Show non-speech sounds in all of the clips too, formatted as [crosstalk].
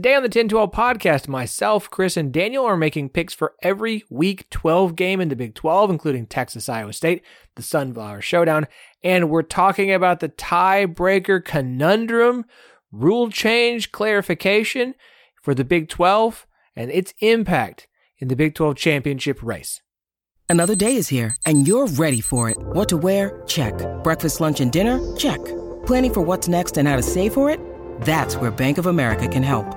Today on the Ten12 podcast, myself, Chris, and Daniel are making picks for every week 12 game in the Big 12, including Texas Iowa State, the Sunflower Showdown, and we're talking about the tiebreaker conundrum, rule change clarification for the Big 12, and its impact in the Big 12 championship race. Another day is here, and you're ready for it. What to wear? Check. Breakfast, lunch, and dinner? Check. Planning for what's next and how to save for it? That's where Bank of America can help.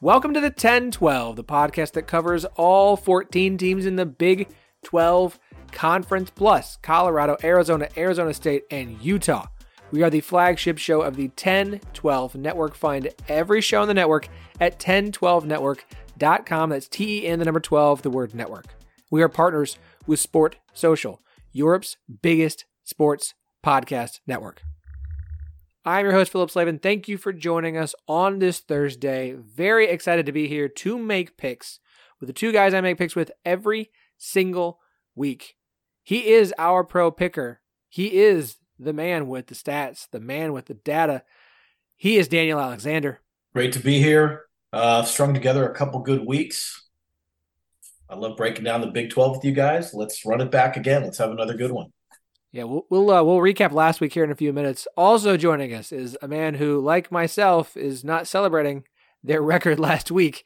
Welcome to the Ten12, the podcast that covers all 14 teams in the Big 12 Conference, plus Colorado, Arizona, Arizona State, and Utah. We are the flagship show of the Ten12 Network. Find every show on the network at Ten12Network.com. That's T E N, the number 12, the word network. We are partners with Sport Social, Europe's biggest sports podcast network. I'm your host, Phillip Slavin. Thank you for joining us on this Thursday. Very excited to be here to make picks with the two guys I make picks with every single week. He is our pro picker. He is the man with the stats, the man with the data. He is Daniel Alexander. Great to be here. Uh, strung together a couple good weeks. I love breaking down the Big 12 with you guys. Let's run it back again. Let's have another good one. Yeah, we'll we'll, uh, we'll recap last week here in a few minutes. Also joining us is a man who, like myself, is not celebrating their [laughs] record last week.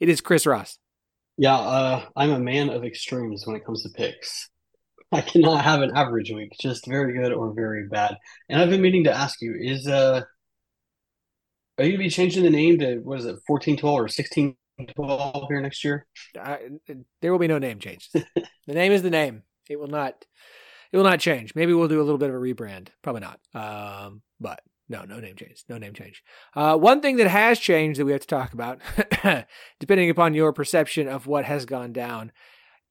It is Chris Ross. Yeah, uh, I'm a man of extremes when it comes to picks. I cannot have an average week, just very good or very bad. And I've been meaning to ask you: Is uh, are you gonna be changing the name to what is it, fourteen twelve or sixteen twelve here next year? I, there will be no name change. [laughs] the name is the name. It will not it will not change. Maybe we'll do a little bit of a rebrand. Probably not. Um, but no, no name change. No name change. Uh, one thing that has changed that we have to talk about, [coughs] depending upon your perception of what has gone down,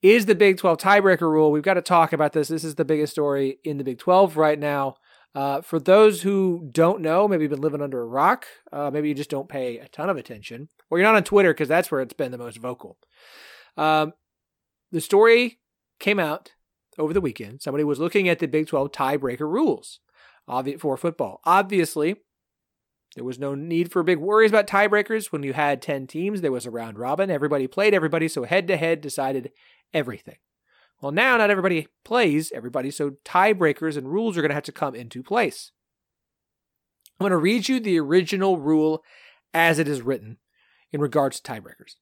is the Big 12 tiebreaker rule. We've got to talk about this. This is the biggest story in the Big 12 right now. Uh, for those who don't know, maybe you've been living under a rock, uh, maybe you just don't pay a ton of attention, or you're not on Twitter because that's where it's been the most vocal. Um, the story came out over the weekend. Somebody was looking at the Big 12 tiebreaker rules for football. Obviously, there was no need for big worries about tiebreakers when you had 10 teams. There was a round robin. Everybody played everybody, so head to head decided everything. Well, now not everybody plays everybody, so tiebreakers and rules are going to have to come into place. I'm going to read you the original rule as it is written in regards to tiebreakers.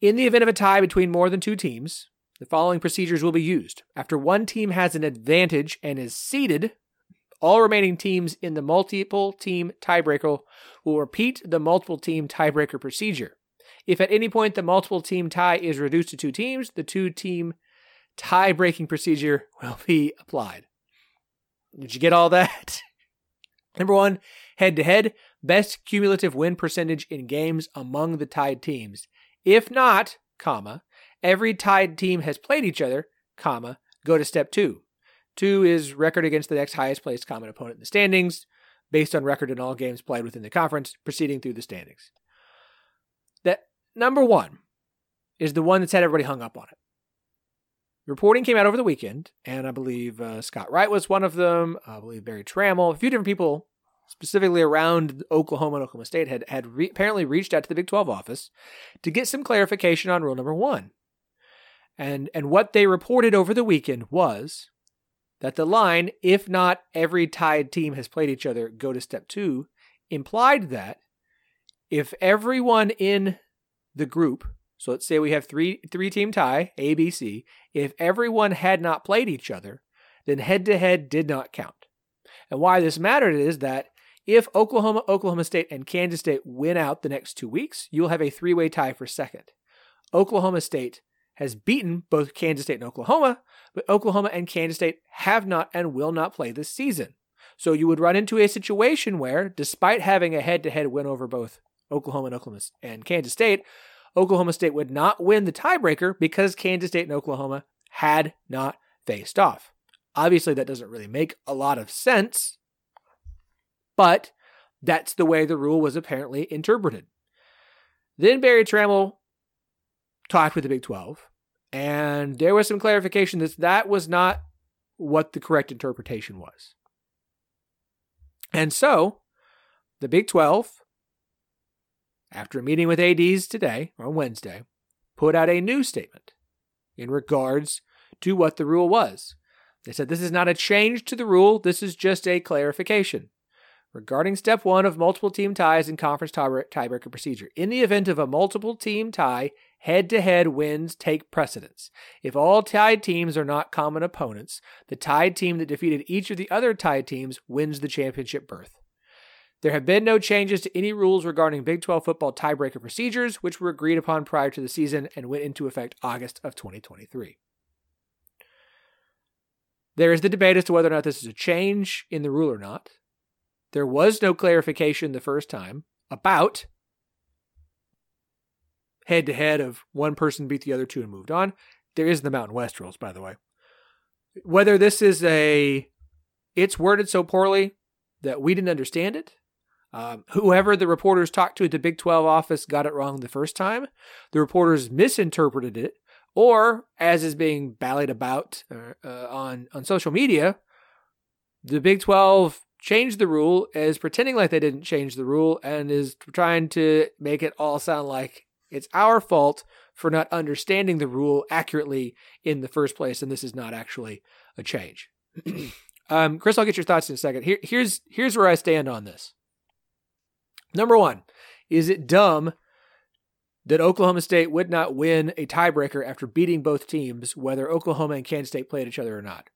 In the event of a tie between more than two teams, the following procedures will be used. After one team has an advantage and is seeded, all remaining teams in the multiple team tiebreaker will repeat the multiple team tiebreaker procedure. If at any point the multiple team tie is reduced to two teams, the two team tie breaking procedure [laughs] will be applied. Did you get all that? [laughs] Number one, head to head, best cumulative win percentage in games among the tied teams. If not, comma, every tied team has played each other, comma, go to step two. Two is record against the next highest placed common opponent in the standings, based on record in all games played within the conference, proceeding through the standings. That number one is the one that's had everybody hung up on it. Reporting came out over the weekend, and I believe uh, Scott Wright was one of them. I believe Berry Tramel, a few different people, specifically around Oklahoma and Oklahoma State, had had re- apparently reached out to the Big 12 office to get some clarification on rule number one. And and what they reported over the weekend was that the line, if not every tied team has played each other, go to step two, implied that if everyone in the group, so let's say we have three three team tie, A, B, C, if everyone had not played each other, then head to head did not count. And why this mattered is that if Oklahoma, Oklahoma State, and Kansas State win out the next two weeks, you'll have a three way tie for second. Oklahoma State has beaten both Kansas State and Oklahoma, but Oklahoma and Kansas State have not and will not play this season. So you would run into a situation where, despite having a head to head win over both Oklahoma and Oklahoma and Kansas State, Oklahoma State would not win the tiebreaker because Kansas State and Oklahoma had not faced off. Obviously, that doesn't really make a lot of sense, but that's the way the rule was apparently interpreted. Then Berry Tramel talked with the Big 12, and there was some clarification that that was not what the correct interpretation was. And so, the Big 12, after a meeting with ADs today, on Wednesday, put out a new statement in regards to what the rule was. They said this is not a change to the rule, this is just a clarification. Regarding step one of multiple team ties in conference tiebreaker procedure, in the event of a multiple team tie, head to head wins take precedence. If all tied teams are not common opponents, the tied team that defeated each of the other tied teams wins the championship berth. There have been no changes to any rules regarding Big 12 football tiebreaker procedures, which were agreed upon prior to the season and went into effect August of 2023. There is the debate as to whether or not this is a change in the rule or not. There was no clarification the first time about head to head of one person beat the other two and moved on. There is the Mountain West rules, by the way. Whether this is a, it's worded so poorly that we didn't understand it. Um, whoever the reporters talked to at the Big 12 office got it wrong the first time. The reporters misinterpreted it, or as is being ballied about uh, uh, on on social media, the Big 12 changed the rule, is pretending like they didn't change the rule, and is trying to make it all sound like it's our fault for not understanding the rule accurately in the first place, and this is not actually a change. [clears throat] um, Chris, I'll get your thoughts in a second. Here, here's here's where I stand on this. Number one, is it dumb that Oklahoma State would not win a tiebreaker after beating both teams, whether Oklahoma and Kansas State played each other or not?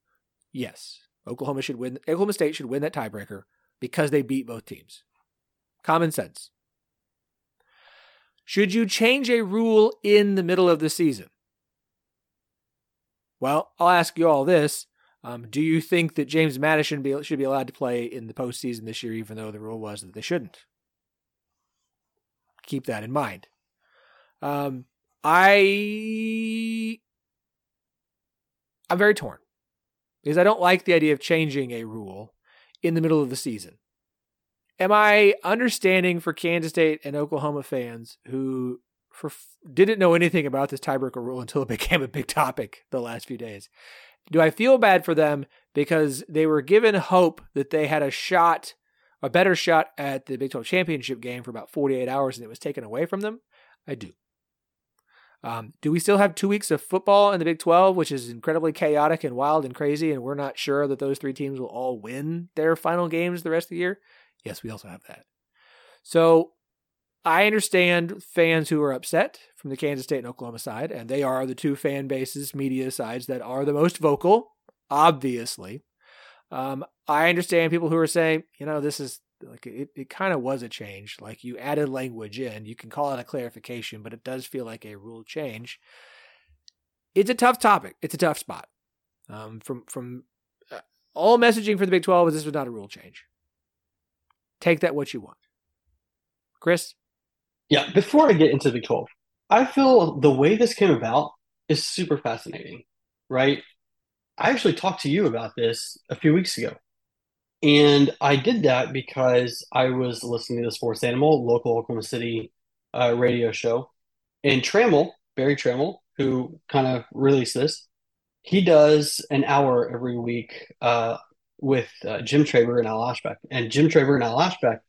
Yes. Oklahoma should win. Oklahoma State should win that tiebreaker because they beat both teams. Common sense. Should you change a rule in the middle of the season? Well, I'll ask you all this. Um, do you think that James Madison be, should be allowed to play in the postseason this year, even though the rule was that they shouldn't? Keep that in mind. Um, I I'm very torn because I don't like the idea of changing a rule in the middle of the season. Am I understanding for Kansas State and Oklahoma fans who for, didn't know anything about this tiebreaker rule until it [laughs] became a big topic the last few days? Do I feel bad for them because they were given hope that they had a shot, a better shot at the Big 12 championship game for about 48 hours and it was taken away from them? I do. Um, do we still have two weeks of football in the Big 12, which is incredibly chaotic and wild and crazy, and we're not sure that those three teams will all win their final games the rest of the year? Yes, we also have that. So I understand fans who are upset from the Kansas State and Oklahoma side, and they are the two fan bases, media sides that are the most vocal, obviously. Um, I understand people who are saying, you know, this is like it, it kind of was a change. Like you added language in, you can call it a clarification, but it does feel like a rule change. It's a tough topic. It's a tough spot. Um, from from uh, all messaging for the Big Twelve is this was not a rule change. Take that what you want, Chris. Yeah. Before I get into the Big Twelve, I feel the way this came about is super fascinating. Right. I actually talked to you about this a few weeks ago and I did that because I was listening to the Sports Animal, local Oklahoma City uh, radio show. And Tramel, Berry Tramel, who kind of released this, he does an hour every week uh, with uh, Jim Traber and Al Eschbach. And Jim Traber and Al Eschbach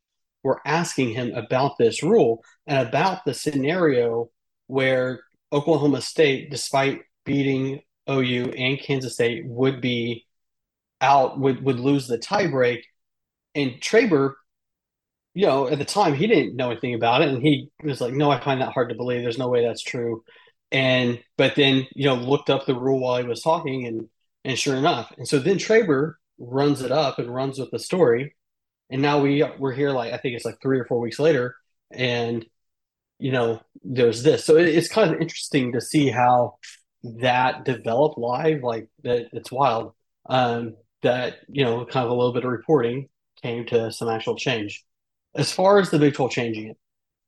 were asking him about this rule and about the scenario where Oklahoma State, despite beating OU and Kansas State, would be out would would lose the tiebreak. And Traber you know, at the time he didn't know anything about it, and he was like, "No, I find that hard to believe. There's no way that's true." And but then you know looked up the rule while he was talking, and and sure enough, and so then Traber runs it up and runs with the story, and now we we're here like I think it's like three or four weeks later, and you know there's this. So it, it's kind of interesting to see how that developed live. Like that, it's wild. Um, that you know, kind of a little bit of reporting came to some actual change. As far as the Big 12 changing it,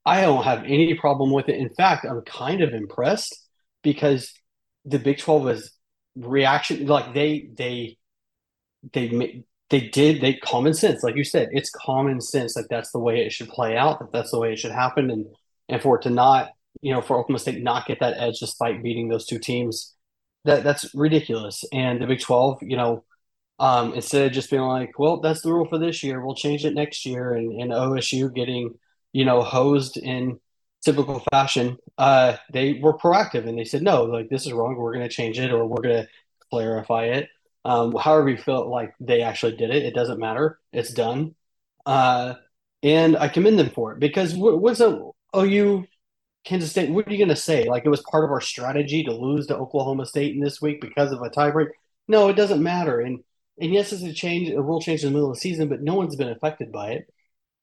I don't have any problem with it. In fact, I'm kind of impressed because the Big 12 was reaction like they they they they did they common sense like you said it's common sense that that's the way it should play out that that's the way it should happen and and for it to not you know for Oklahoma State not get that edge despite beating those two teams that that's ridiculous and the Big 12 you know um, instead of just being like, well, that's the rule for this year. We'll change it next year. And, and OSU getting, you know, hosed in typical fashion, uh, they were proactive and they said, no, like this is wrong. We're going to change it or we're going to clarify it. Um, however you feel like they actually did it, it doesn't matter. It's done. Uh, and I commend them for it because what, what's a OU Kansas State? What are you going to say? Like it was part of our strategy to lose to Oklahoma State in this week because of a tiebreak? No, it doesn't matter. And and yes, it's a change, a rule change in the middle of the season, but no one's been affected by it.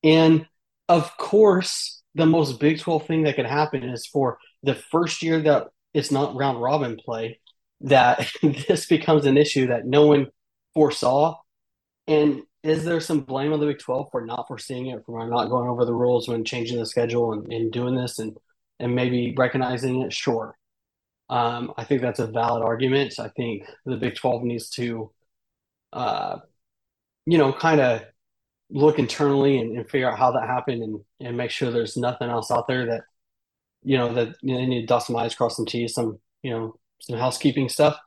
And of course, the most Big 12 thing that could happen is for the first year that it's not round robin play, that [laughs] this becomes an issue that no one foresaw. And is there some blame on the Big 12 for not foreseeing it, for not going over the rules when changing the schedule and, and doing this and, and maybe recognizing it? Sure. Um, I think that's a valid argument. I think the Big 12 needs to uh, you know, kind of look internally and, and, figure out how that happened and, and make sure there's nothing else out there that, you know, that you know, they need to dot some I's, cross some T's, some, you know, some housekeeping stuff.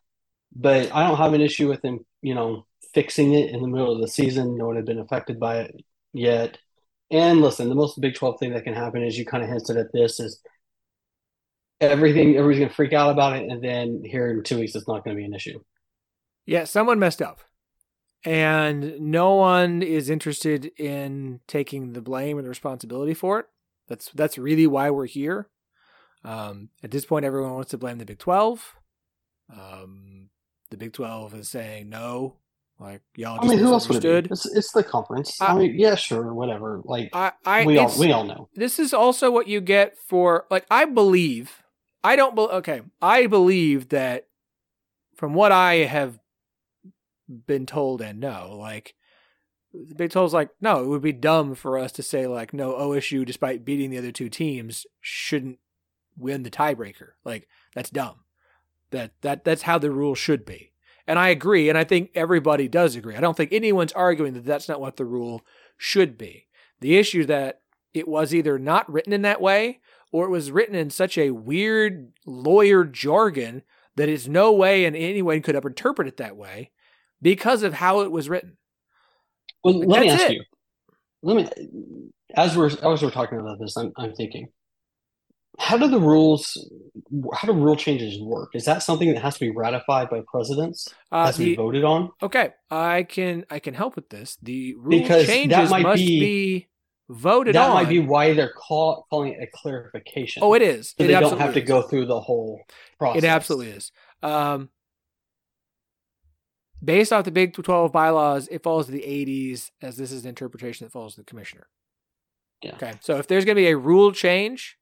But I don't have an issue with them, you know, fixing it in the middle of the season. No one had been affected by it yet. And listen, the most Big 12 thing that can happen is you kind of hinted at this is everything, everybody's going to freak out about it. And then here in two weeks, it's not going to be an issue. Yeah, someone messed up and no one is interested in taking the blame and the responsibility for it. That's that's really why we're here. Um, at this point, everyone wants to blame the Big Twelve. Um, the Big Twelve is saying no. Like y'all. I mean, who else would it be? It's, it's the conference. I, I, mean, yeah, sure, whatever. Like I, I we all we all know. This is also what you get for like I believe. I don't. Be, okay, I believe that from what I have been told and no. Like the Big 12's like, no, it would be dumb for us to say like, no, OSU, despite beating the other two teams, shouldn't win the tiebreaker. Like that's dumb. That that that's how the rule should be. And I agree, and I think everybody does agree. I don't think anyone's arguing that that's not what the rule should be. The issue that it was either not written in that way or it was written in such a weird lawyer jargon that it's no way and anyone could ever interpret it that way because of how it was written. Well, let me ask it. you. Let me, as we're as we're talking about this, I'm I'm thinking, how do the rules, how do rule changes work? Is that something that has to be ratified by presidents? Uh, has to be voted on? Okay, I can I can help with this. The rule because changes must be, be voted on. that on. might be why they're call, calling it a clarification. Oh, it is. So it they don't have to go through the whole process. It absolutely is. Um, based off the Big 12 bylaws, it falls to the ADs, as this is the interpretation that falls to the commissioner. Yeah. Okay. So if there's going to be a rule change,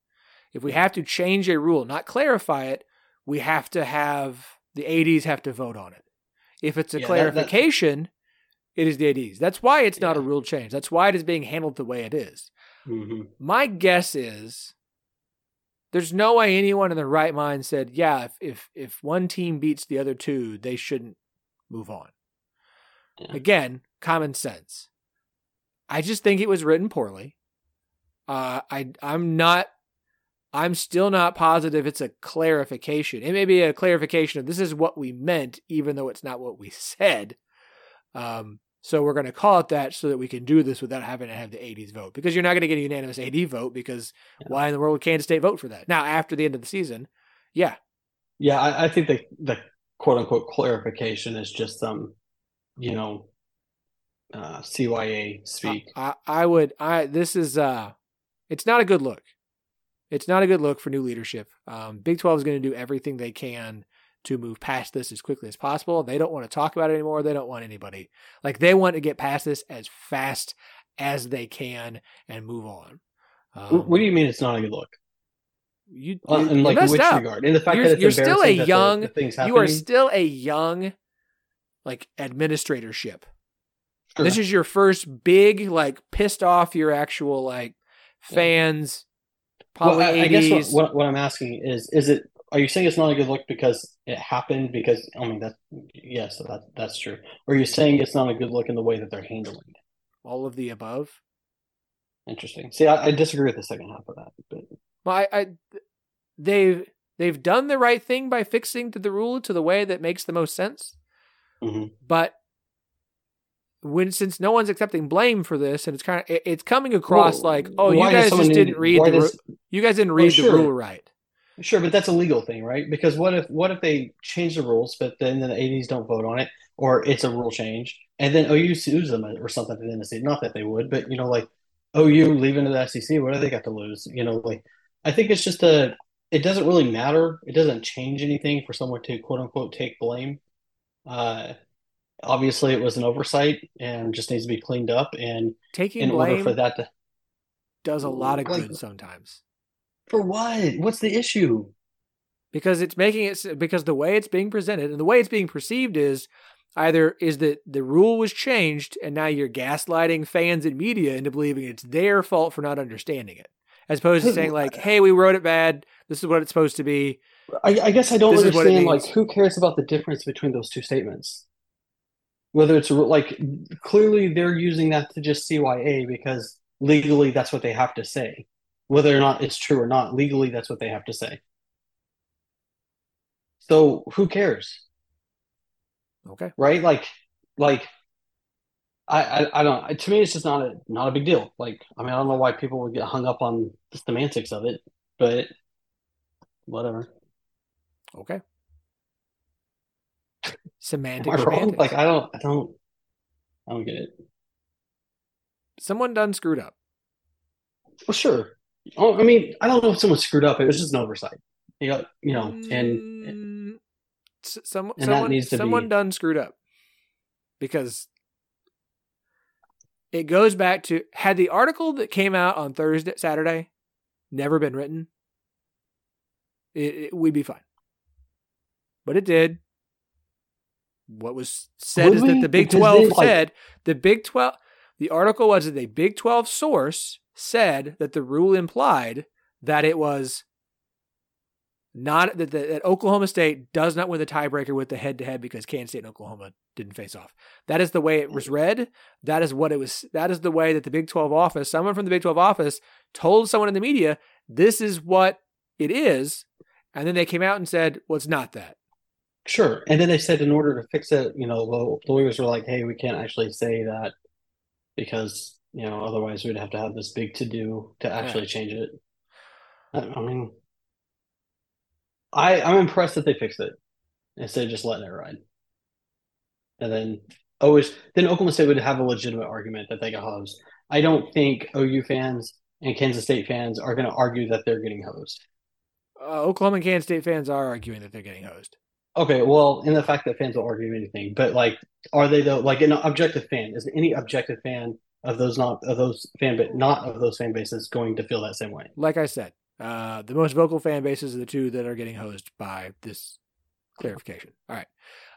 if we have to change a rule, not clarify it, we have to have the ADs have to vote on it. If it's a yeah, clarification, that, that... it is the ADs. That's why it's yeah. not a rule change. That's why it is being handled the way it is. Mm-hmm. My guess is there's no way anyone in their right mind said, yeah, if, if if one team beats the other two, they shouldn't move on. Yeah. Again, common sense. I just think it was written poorly. Uh, I I'm not. I'm still not positive it's a clarification. It may be a clarification of this is what we meant, even though it's not what we said. Um, so we're going to call it that so that we can do this without having to have the ADs vote because you're not going to get a unanimous AD vote because yeah. why in the world would Kansas State vote for that? Now, after the end of the season, yeah. Yeah, I, I think the, the quote unquote clarification is just some, you know, uh, CYA speak. I, I would. I this is. uh It's not a good look. It's not a good look for new leadership. Um, Big Twelve is going to do everything they can to move past this as quickly as possible. They don't want to talk about it anymore. They don't want anybody. Like they want to get past this as fast as they can and move on. Um, what do you mean it's not a good look? You, uh, in like which up. regard? In the fact you're, that you're still a young, the, the you are still a young, like administratorship. Sure. This is your first big, like pissed off your actual like fans. Probably well, I, I guess what, what, what I'm asking is, is it are you saying it's not a good look because it happened? Because I mean that yes, that that's true. Or are you saying it's not a good look in the way that they're handling it? All of the above. Interesting. See, I, I disagree with the second half of that. But well, I, I they've they've done the right thing by fixing to the rule to the way that makes the most sense. Mm-hmm. But when since no one's accepting blame for this, and it's kind of it's coming across well, like, oh, you guys just didn't read the does, you guys didn't read well, sure. the rule right. Sure, but that's a legal thing, right? Because what if what if they change the rules, but then the ADs don't vote on it, or it's a rule change, and then OU sues them or something at the end of the season? Not that they would, but you know, like OU leaving to the SEC, what do they got to lose? You know, like I think it's just a. It doesn't really matter. It doesn't change anything for someone to quote unquote take blame. Uh, obviously, it was an oversight and just needs to be cleaned up. And taking in blame order for that to does a lot of good sometimes. For what? What's the issue? Because it's making it because the way it's being presented and the way it's being perceived is either is that the rule was changed and now you're gaslighting fans and media into believing it's their fault for not understanding it, as opposed to saying like, "Hey, we wrote it bad. This is what it's supposed to be." I, I guess I don't this understand. Like, who cares about the difference between those two statements? Whether it's like clearly they're using that to just CYA because legally that's what they have to say. Whether or not it's true or not legally that's what they have to say. So who cares? Okay. Right? Like like I, I, I don't to me it's just not a not a big deal. Like i mean i don't know why people would get hung up on the semantics of it but whatever. Okay semantic like i don't i don't i don't get it someone done screwed up well sure Oh, I mean, I don't know if someone screwed up. It was just an oversight. You know, you know, and, mm, and some, and someone someone be... done screwed up because it goes back to had the article that came out on Thursday, Saturday, never been written, it, it, we'd be fine. But it did. What was said Would is we? that the Big because Twelve they, said like... the Big Twelve. The article was that a Big Twelve source said that the rule implied that it was not that, that Oklahoma State does not win the tiebreaker with the head to head because Kansas State and Oklahoma didn't face off. That is the way it was read. That is what it was. That is the way that the Big 12 office, someone from the Big 12 office, told someone in the media, this is what it is. And then they came out and said, well, it's not that. Sure. And then they said, in order to fix it, you know, the lawyers were like, hey, we can't actually say that because you know, otherwise we'd have to have this big to do to actually yeah. change it. I, mean, I I'm impressed that they fixed it instead of just letting it ride. And then always then Oklahoma State would have a legitimate argument that they got hosed. I don't think OU fans and Kansas State fans are going to argue that they're getting hosed. Uh, Oklahoma and Kansas State fans are arguing that they're getting hosed. Okay, well, in the fact that fans will argue anything, but like, are they though? Like, an objective fan is any objective fan of those not of those fan but not of those fan bases going to feel that same way. Like I said, uh, the most vocal fan bases are the two that are getting hosed by this clarification. All right,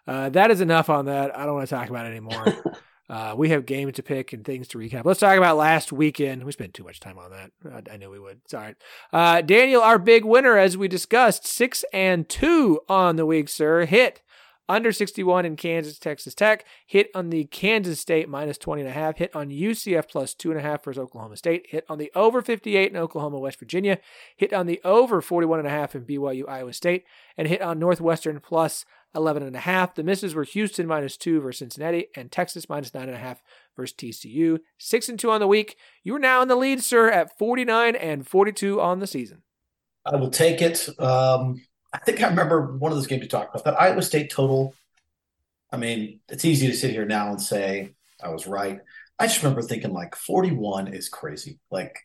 uh, that is enough on that. I don't want to talk about it anymore. [laughs] uh, we have games to pick and things to recap. Let's talk about last weekend. We spent too much time on that. I, I knew we would. Sorry, uh, Daniel, our big winner, as we discussed, six and two on the week, sir. Hit under 61 in Kansas, Texas Tech. Hit on the Kansas State minus 20 and a half. Hit on UCF plus two and a half versus Oklahoma State. Hit on the over 58 in Oklahoma, West Virginia. Hit on the over 41 and a half in BYU, Iowa State. And hit on Northwestern plus 11 and a half. The misses were Houston minus two versus Cincinnati and Texas minus nine and a half versus TCU. Six and two on the week. You are now in the lead, sir, at 49 and 42 on the season. I will take it. Um, I think I remember one of those games you talked about that Iowa State total. I mean, it's easy to sit here now and say I was right. I just remember thinking like 41 is crazy. Like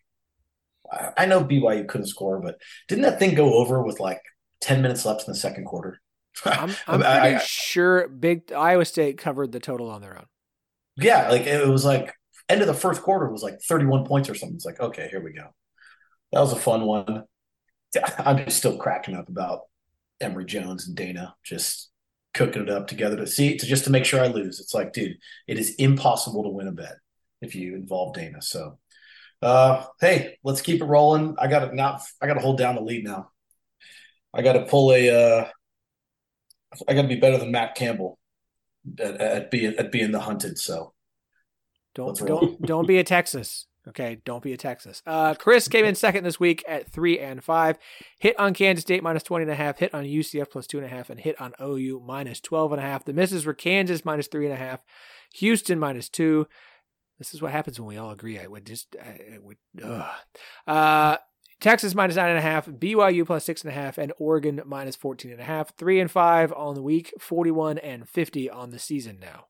I know BYU couldn't score, but didn't that thing go over with like 10 minutes left in the second quarter? I'm, [laughs] I'm pretty I- sure Big Iowa State covered the total on their own. yeah, like it was like end of the first quarter was like 31 points or something. It's like, okay, here we go. That was a fun one. [laughs] I'm just still cracking up about Emory Jones and Dana just cooking it up together to see to just to make sure I lose. It's like, dude, it is impossible to win a bet if you involve Dana. So uh hey, let's keep it rolling. I gotta not I gotta hold down the lead now. I gotta pull a uh I gotta be better than Matt Campbell at, at being at being the hunted. So Don't don't don't be a Texas. Okay, don't be a Texas. Uh, Chris came in second this week at three and five. Hit on Kansas State minus twenty and a half. Hit on UCF plus two and a half, and hit on OU minus twelve and a half. The misses were Kansas minus three and a half, Houston minus two. This is what happens when we all agree. I would just, I would. Ugh. Uh, Texas minus nine and a half, BYU plus six and a half, and Oregon minus fourteen and a half. Three and five on the week, forty-one and fifty on the season now.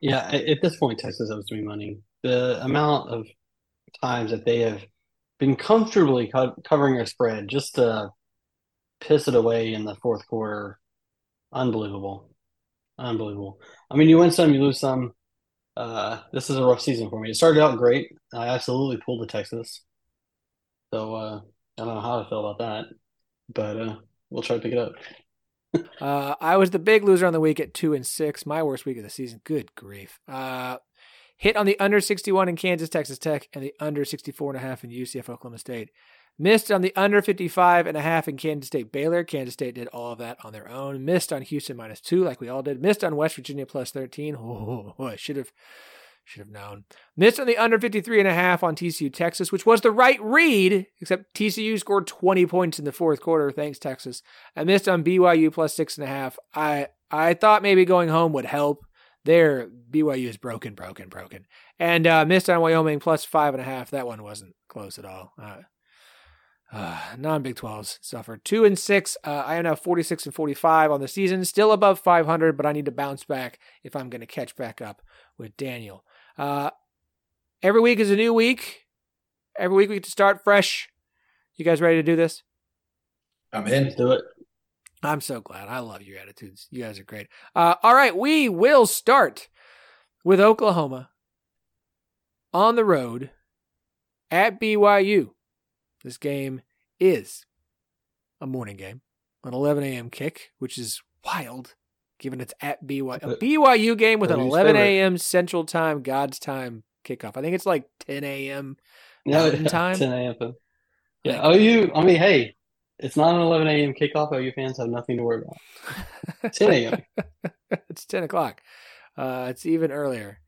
Yeah, at this point, Texas owes me money. The amount of times that they have been comfortably co- covering a spread just to piss it away in the fourth quarter, unbelievable, unbelievable. I mean, you win some, you lose some. Uh, this is a rough season for me. It started out great. I absolutely pulled the Texas, so uh, I don't know how I feel about that, but uh, we'll try to pick it up. [laughs] Uh, I was the big loser on the week at two and six. My worst week of the season. Good grief. Uh, hit on the under 61 in Kansas, Texas Tech, and the under 64 and a half in UCF, Oklahoma State. Missed on the under 55 and a half in Kansas State, Baylor. Kansas State did all of that on their own. Missed on Houston minus two, like we all did. Missed on West Virginia plus 13. [laughs] Oh, I should have, should have known. Missed on the under 53 and a half on TCU, Texas, which was the right read, except TCU scored 20 points in the fourth quarter. Thanks, Texas. I missed on BYU plus six and a half. I I thought maybe going home would help. There, BYU is broken, broken, broken, and uh, missed on Wyoming plus five and a half. That one wasn't close at all. Uh, uh, non Big 12s suffered two and six. Uh, I am now 46 and 45 on the season, still above 500, but I need to bounce back if I'm going to catch back up with Daniel. Uh, every week is a new week. Every week we get to start fresh. You guys ready to do this? I'm in. Do it. I'm so glad. I love your attitudes. You guys are great. Uh, all right, we will start with Oklahoma on the road at BYU. This game is a morning game, an 11 a.m. kick, which is wild given it's at BYU. A BYU game with an 11 a.m. Central Time, God's time kickoff. I think it's like 10 a.m. No, [laughs] Mountain time? 10 a.m. Like- Yeah, OU, I mean, hey, it's not an 11 a.m. kickoff. OU fans have nothing to worry about. [laughs] 10 a.m. it's 10 o'clock. Uh, it's even earlier.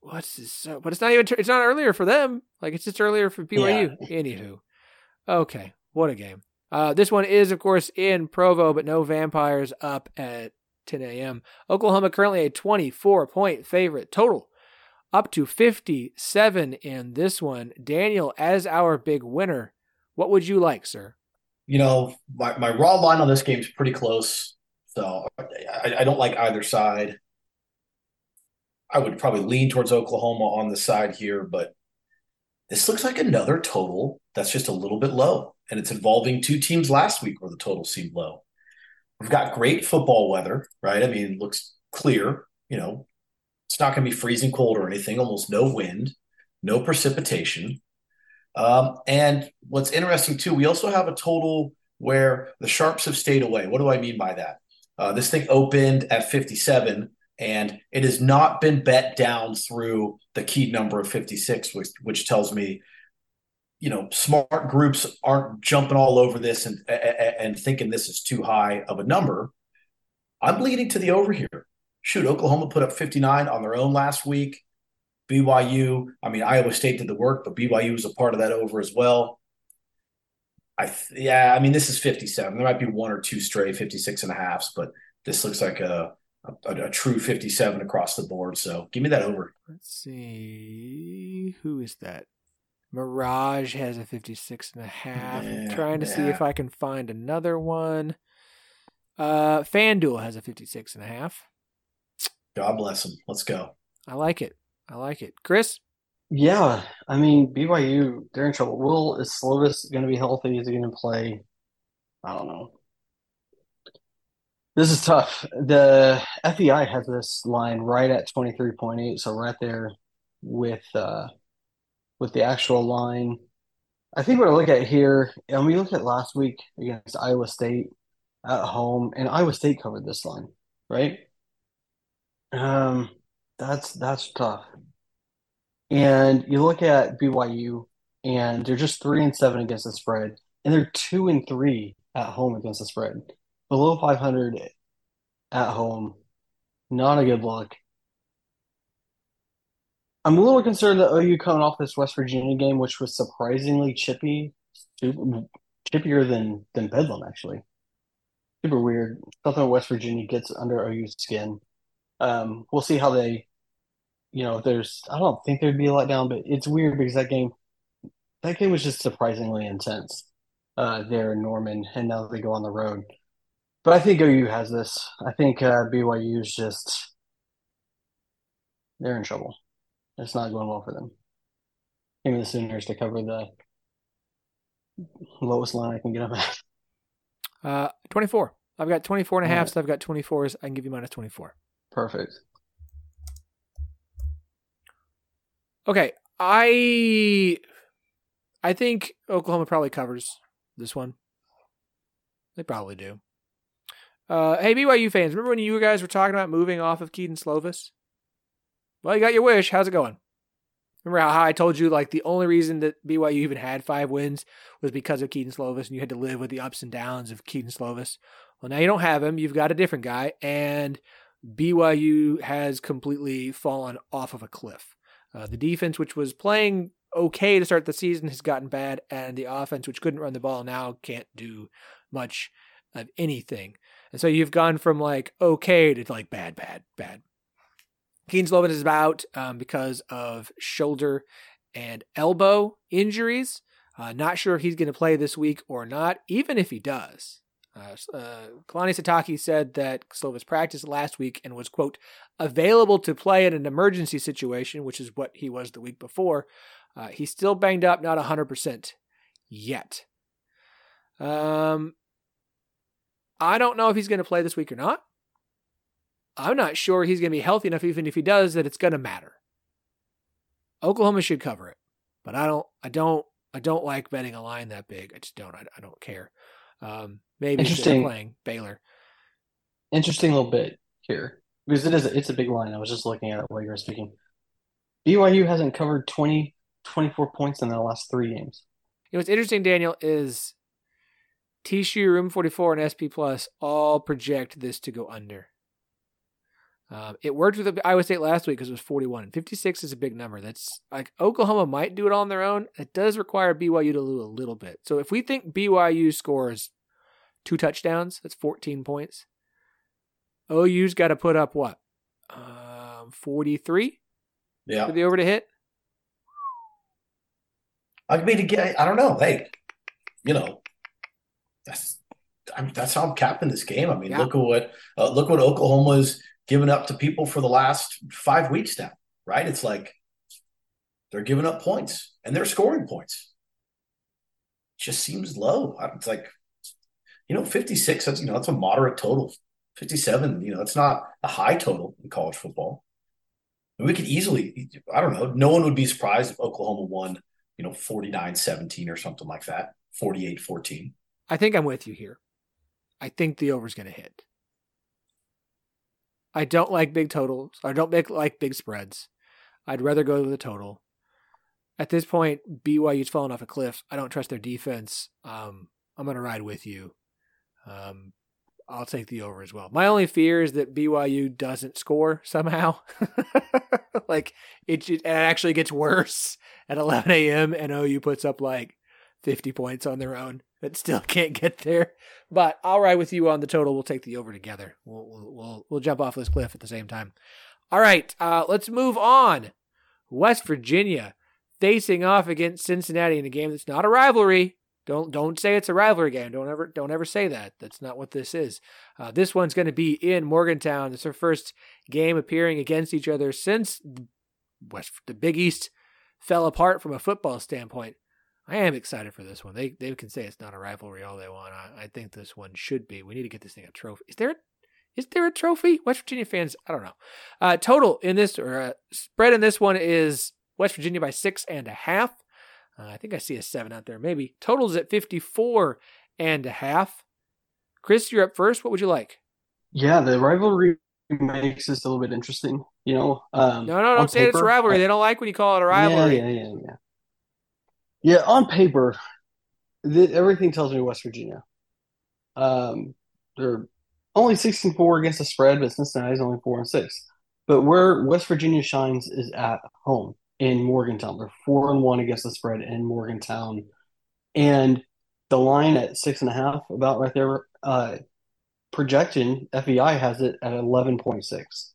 What's this? So, but it's not even, it's not earlier for them. Like it's just earlier for BYU. Anywho. Okay. What a game. Uh, this one is, of course, in Provo, but no vampires up at 10 a.m. Oklahoma currently a 24 point favorite total, up to 57 in this one. Daniel, as our big winner, what would you like, sir? You know, my, my raw line on this game is pretty close. So I, I don't like either side. I would probably lean towards Oklahoma on the side here, but this looks like another total that's just a little bit low. And it's involving two teams last week where the total seemed low. We've got great football weather, right? I mean, it looks clear. You know, it's not going to be freezing cold or anything, almost no wind, no precipitation. Um, and what's interesting too, we also have a total where the sharps have stayed away. What do I mean by that? Uh, this thing opened at 57, and it has not been bet down through the key number of 56, which, which tells me, you know, smart groups aren't jumping all over this and and thinking this is too high of a number. I'm leading to the over here. Shoot, Oklahoma put up 59 on their own last week. BYU, I mean, Iowa State did the work, but BYU was a part of that over as well. I th- yeah, I mean, this is 57. There might be one or two stray 56 and a halves, but this looks like a, a, a true 57 across the board. So give me that over. Let's see. Who is that? Mirage has a 56 and a half. I'm Yeah, trying to see if I can find another one. Uh, FanDuel has a 56 and a half. God bless them. Let's go. I like it. I like it. Chris? Yeah, I mean BYU, they're in trouble. Will is Slovis going to be healthy? Is he going to play? I don't know. This is tough. The FEI has this line right at 23.8, so right there with uh with the actual line. I think what I look at here, and we looked at last week against Iowa State at home, and Iowa State covered this line, right? Um, that's that's tough. And you look at BYU, and they're just three and seven against the spread, and they're two and three at home against the spread. Below 500 at home, not a good look. I'm a little concerned that OU coming off this West Virginia game, which was surprisingly chippy, chippier than than Bedlam actually. Super weird. Something West Virginia gets under OU's skin. Um, we'll see how they, you know, there's I don't think there'd be a letdown, but it's weird because that game, that game was just surprisingly intense. Uh, there in Norman, and now they go on the road. But I think OU has this. I think uh, BYU is just they're in trouble. It's not going well for them. Give me the Sooners to cover the lowest line I can get them at. Uh, 24. I've got 24 and a half, so I've got 24s. I can give you minus 24. Perfect. Okay, I I think Oklahoma probably covers this one. They probably do. Uh, hey, BYU fans, remember when you guys were talking about moving off of Kedon Slovis? Well, you got your wish. How's it going? Remember how I told you like the only reason that BYU even had five wins was because of Kedon Slovis, and you had to live with the ups and downs of Kedon Slovis. Well, now you don't have him. You've got a different guy, and BYU has completely fallen off of a cliff. Uh, the defense, which was playing okay to start the season, has gotten bad, and the offense, which couldn't run the ball, now can't do much of anything. And so you've gone from like okay to like bad, bad, bad. Kedon Slovis is out um, because of shoulder and elbow injuries. Uh, not sure if he's going to play this week or not, even if he does. Uh, uh, Kalani Sitake said that Slovis practiced last week and was, quote, available to play in an emergency situation, which is what he was the week before. Uh, he's still banged up, not 100% yet. Um, I don't know if he's going to play this week or not. I'm not sure he's going to be healthy enough, even if he does, that it's going to matter. Oklahoma should cover it, but I don't. I don't. I don't like betting a line that big. I just don't. I, I don't care. Um, maybe interesting playing Baylor. Interesting little bit here because it is. It's a big line. I was just looking at it while you were speaking. BYU hasn't covered 20, 24 points in the last three games. You know, what's interesting, Daniel, is Tishu, Room 44, and SP Plus all project this to go under. Um, it worked with Iowa State last week because it was 41. And 56 is a big number. That's like Oklahoma might do it on their own. It does require BYU to lose a little bit. So if we think BYU scores two touchdowns, that's 14 points. OU's got to put up what? Um, 43? Yeah. For the over to hit? I mean, again, I don't know. Hey, you know, that's I mean, that's how I'm capping this game. I mean, yeah. look at what uh, look what Oklahoma's given up to people for the last five weeks now, right? It's like they're giving up points and they're scoring points. It just seems low. It's like, you know, 56, that's, you know, that's a moderate total. 57, you know, it's not a high total in college football. we could easily, I don't know, no one would be surprised if Oklahoma won, you know, 49 17 or something like that, 48 14. I think I'm with you here. I think the over's going to hit. I don't like big totals. I don't make, like big spreads. I'd rather go with a total. At this point, BYU's fallen off a cliff. I don't trust their defense. Um, I'm going to ride with you. Um, I'll take the over as well. My only fear is that BYU doesn't score somehow. [laughs] like it, it actually gets worse at 11 a.m. and OU puts up like 50 points on their own but still [laughs] can't get there. But I'll ride with you on the total. We'll take the over together. We'll we'll we'll, we'll jump off this cliff at the same time. All right, uh, let's move on. West Virginia facing off against Cincinnati in a game that's not a rivalry. Don't don't say it's a rivalry game. Don't ever don't ever say that. That's not what this is. Uh, this one's going to be in Morgantown. It's their first game appearing against each other since West the Big East fell apart from a football standpoint. I am excited for this one. They they can say it's not a rivalry all they want. I, I think this one should be. We need to get this thing a trophy. Is there is there a trophy? West Virginia fans, I don't know. Uh, total in this or uh, spread in this one is West Virginia by six and a half. Uh, I think I see a seven out there. Maybe totals at fifty four and a half. Chris, you're up first. What would you like? Yeah, the rivalry makes this a little bit interesting. You know, um, no, no, don't say paper, it's a rivalry. I, they don't like when you call it a rivalry. Yeah, yeah, yeah, yeah. Yeah, on paper, the, everything tells me West Virginia. Um, they're only six and four against the spread, but Cincinnati's only four and six. But where West Virginia shines is at home in Morgantown. They're four and one against the spread in Morgantown, and the line at six and a half, about right there. Uh, projection FEI has it at eleven point six.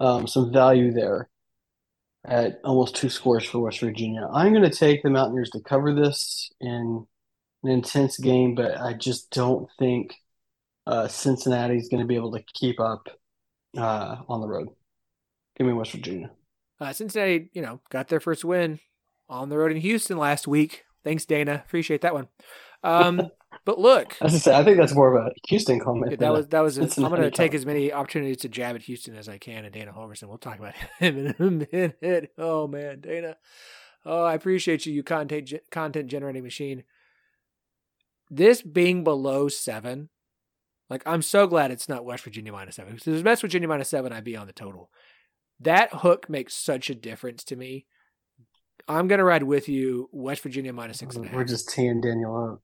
Um, some value there at almost two scores for West Virginia. I'm going to take the Mountaineers to cover this in an intense game, but I just don't think uh, Cincinnati is going to be able to keep up uh, on the road. Give me West Virginia. Uh, Cincinnati, you know, got their first win on the road in Houston last week. Thanks, Dana. Appreciate that one. Um, but look, I, say, I think that's more of a Houston comment. that was that was. A, I'm going to take as many opportunities to jab at Houston as I can, and Dana Holgorsen. We'll talk about [laughs] him in a minute. Oh man, Dana. Oh, I appreciate you, you content content generating machine. This being below seven, like I'm so glad it's not West Virginia minus seven. Because if it's West Virginia minus seven, I'd be on the total. That hook makes such a difference to me. I'm gonna ride with you, West Virginia minus six and a half. We're just teeing Daniel up.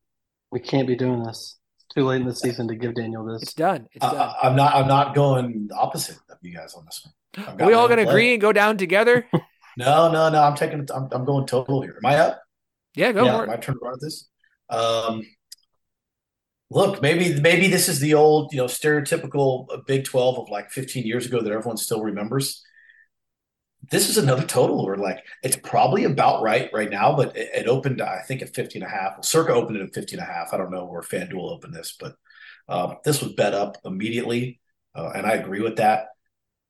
We can't be doing this. It's too late in the season to give Daniel this. It's done. It's done. I, am not. I'm not going the opposite of you guys on this one. Are we all going to agree and go down together? [laughs] no, no, no. I'm taking. I'm, I'm going total here. Am I up? Yeah, go yeah, for it. My turn to run this. Um, look, maybe maybe this is the old, you know, stereotypical Big Twelve of like 15 years ago that everyone still remembers this is another total where like it's probably about right right now, but it, it, opened I think at 50 and a half. Well, Circa opened it at 50 and a half. I don't know where FanDuel opened this, but um, this was bet up immediately. Uh, and I agree with that.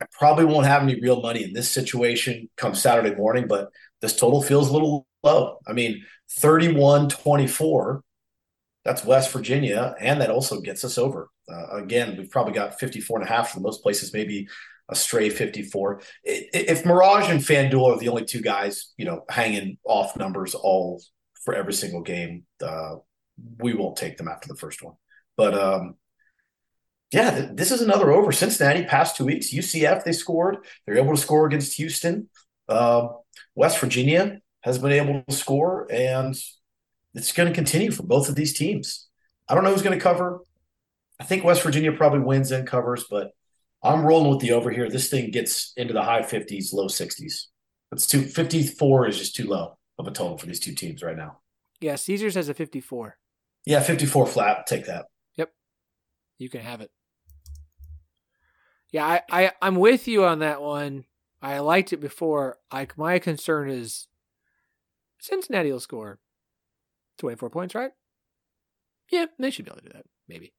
I probably won't have any real money in this situation come Saturday morning, but this total feels a little low. I mean, 31 24, that's West Virginia, and that also gets us over. Uh, again, we've probably got 54 and a half for most places, maybe a stray 54. If Mirage and FanDuel are the only two guys, you know, hanging off numbers all for every single game, uh, we won't take them after the first one. But um, yeah, this is another over. Cincinnati past two weeks, UCF they scored. They're able to score against Houston. Uh, West Virginia has been able to score, and it's going to continue for both of these teams. I don't know who's going to cover. I think West Virginia probably wins and covers, but I'm rolling with the over here. This thing gets into the high 50s, low 60s. It's too 54 is just too low of a total for these two teams right now. Yeah, Caesars has a 54. Yeah, 54 flat. Take that. Yep. You can have it. Yeah, I, I I'm with you on that one. I liked it before. I my concern is Cincinnati will score 24 points, right? Yeah, they should be able to do that. Maybe.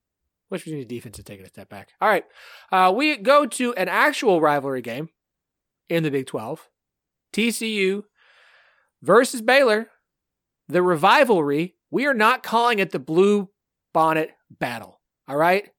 West Virginia's defense is taking a step back. All right. Uh, we go to an actual rivalry game in the Big 12 TCU versus Baylor. The revivalry. We are not calling it the Blue Bonnet Battle. All right.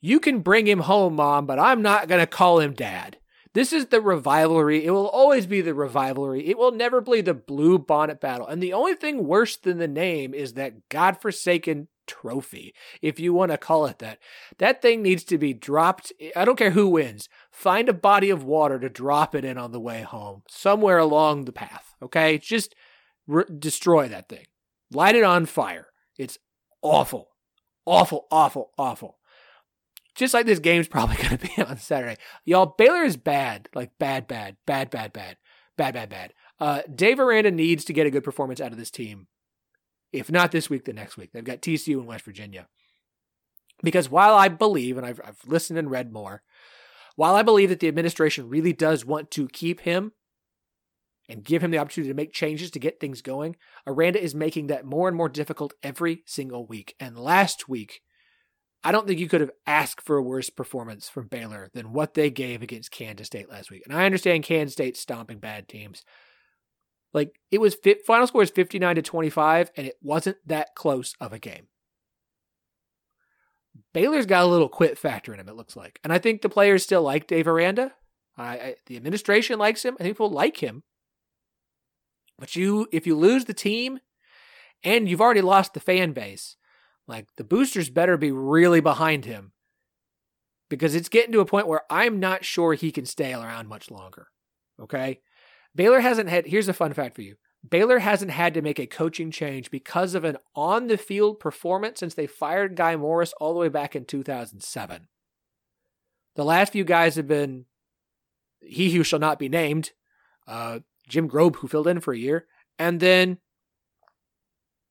You can bring him home, mom, but I'm not going to call him dad. This is the revivalry. It will always be the revivalry. It will never be the Bluebonnet Battle. And the only thing worse than the name is that godforsaken trophy, if you want to call it that. That thing needs to be dropped. I don't care who wins. Find a body of water to drop it in on the way home, somewhere along the path. Okay, just re- destroy that thing, light it on fire. It's awful, awful, awful, awful. Just like this game's [laughs] probably going to be on Saturday. Y'all, Baylor is bad, like bad, bad, bad, bad, bad, bad, bad, bad. Uh, Dave Aranda needs to get a good performance out of this team if not this week, the next week. They've got TCU in West Virginia. Because while I believe, and I've, I've listened and read more, while I believe that the administration really does want to keep him and give him the opportunity to make changes to get things going, Aranda is making that more and more difficult every single week. And last week, I don't think you could have asked for a worse performance from Baylor than what they gave against Kansas State last week. And I understand Kansas State stomping bad teams. Like it was final score is 59 to 25 and it wasn't that close of a game. Baylor's got a little quit factor in him it looks like. And I think the players still like Dave Aranda. I, I the administration likes him. I think people like him. But you if you lose the team and you've already lost the fan base, like the boosters better be really behind him because it's getting to a point where I'm not sure he can stay around much longer. Okay? Baylor hasn't had here's a fun fact for you. Baylor hasn't had to make a coaching change because of an on the field performance since they fired Guy Morriss all the way back in 2007. The last few guys have been he who shall not be named, uh, Jim Grobe, who filled in for a year, and then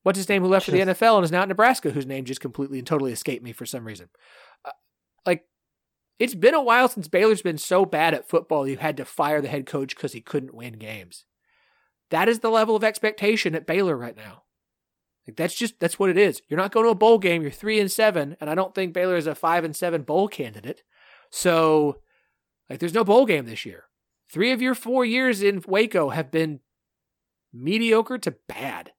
what's his name, who left for the NFL and is now at Nebraska, whose name just completely and totally escaped me for some reason. Uh, like, it's been a while since Baylor's been so bad at football you had to fire the head coach because he couldn't win games. That is the level of expectation at Baylor right now. Like that's just that's what it is. You're not going to a bowl game. You're three and seven, and I don't think Baylor is a five and seven bowl candidate. So, like, there's no bowl game this year. Three of your four years in Waco have been mediocre to bad.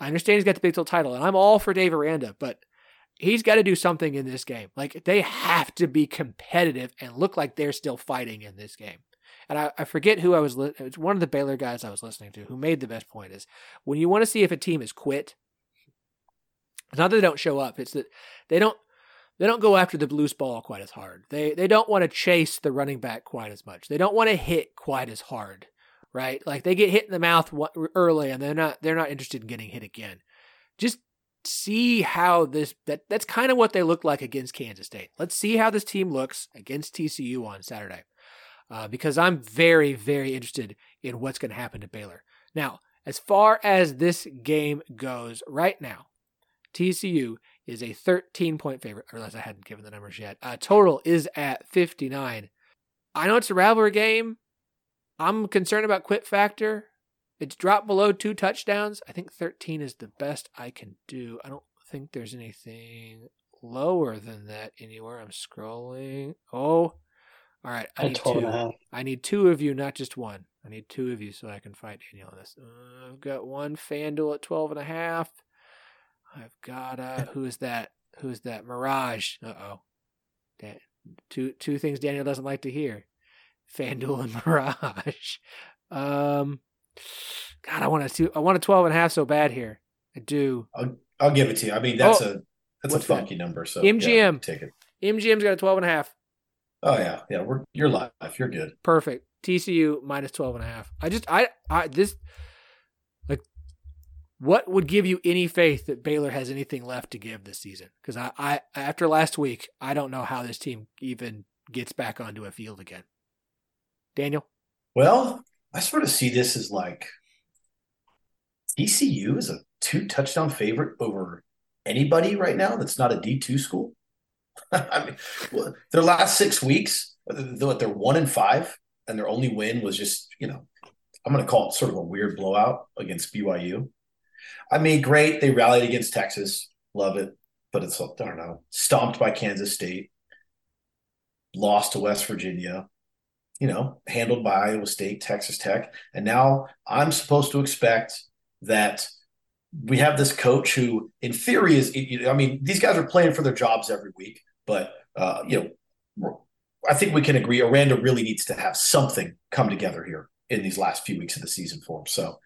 I understand he's got the Big 12 title, and I'm all for Dave Aranda, but he's got to do something in this game. Like they have to be competitive and look like they're still fighting in this game. And I, I forget who I was. Li- it's one of the Baylor guys I was listening to who made the best point. Is when you want to see if a team has quit. It's not that they don't show up. It's that they don't they don't go after the loose ball quite as hard. They they don't want to chase the running back quite as much. They don't want to hit quite as hard right? Like they get hit in the mouth early and they're not they're not interested in getting hit again. Just see how this that that's kind of what they look like against Kansas State. Let's see how this team looks against TCU on Saturday. Uh, because I'm very, very interested in what's going to happen to Baylor. Now, as far as this game goes right now, TCU is a 13 point favorite, unless I hadn't given the numbers yet. Uh, total is at 59. I know it's a rivalry game, I'm concerned about quit factor. It's dropped below two touchdowns. I think 13 is the best I can do. I don't think there's anything lower than that anywhere. I'm scrolling. Oh, all right. I need two. I need two of you, not just one. I need two of you so I can fight Daniel on this. Uh, I've got one FanDuel at 12 and a half. I've got uh [laughs] who is that? Who is that? Mirage. Uh oh. Two two things Daniel doesn't like to hear. FanDuel and [laughs] Mirage. Um, God, I want to. I want a 12 and a half so bad here. I do. I'll, I'll give it to you. I mean, that's oh, a that's a funky that? number. So MGM, yeah, take it. MGM's got a 12 and a half. Oh yeah, yeah. We're you're live. You're good. Perfect. TCU minus 12 and a half. I just I I this like what would give you any faith that Baylor has anything left to give this season? Because I, I after last week, I don't know how this team even gets back onto a field again. Daniel? Well, I sort of see this as like TCU is a two touchdown favorite over anybody right now that's not a D2 school. [laughs] I mean, their last six weeks, they're, they're one and five, and their only win was just, you know, I'm going to call it sort of a weird blowout against BYU. I mean, great. They rallied against Texas. Love it. But it's, I don't know, stomped by Kansas State, lost to West Virginia, you know, handled by Iowa State, Texas Tech. And now I'm supposed to expect that we have this coach who, in theory, is, I mean, these guys are playing for their jobs every week, but, uh, you know, I think we can agree Aranda really needs to have something come together here in these last few weeks of the season for him. So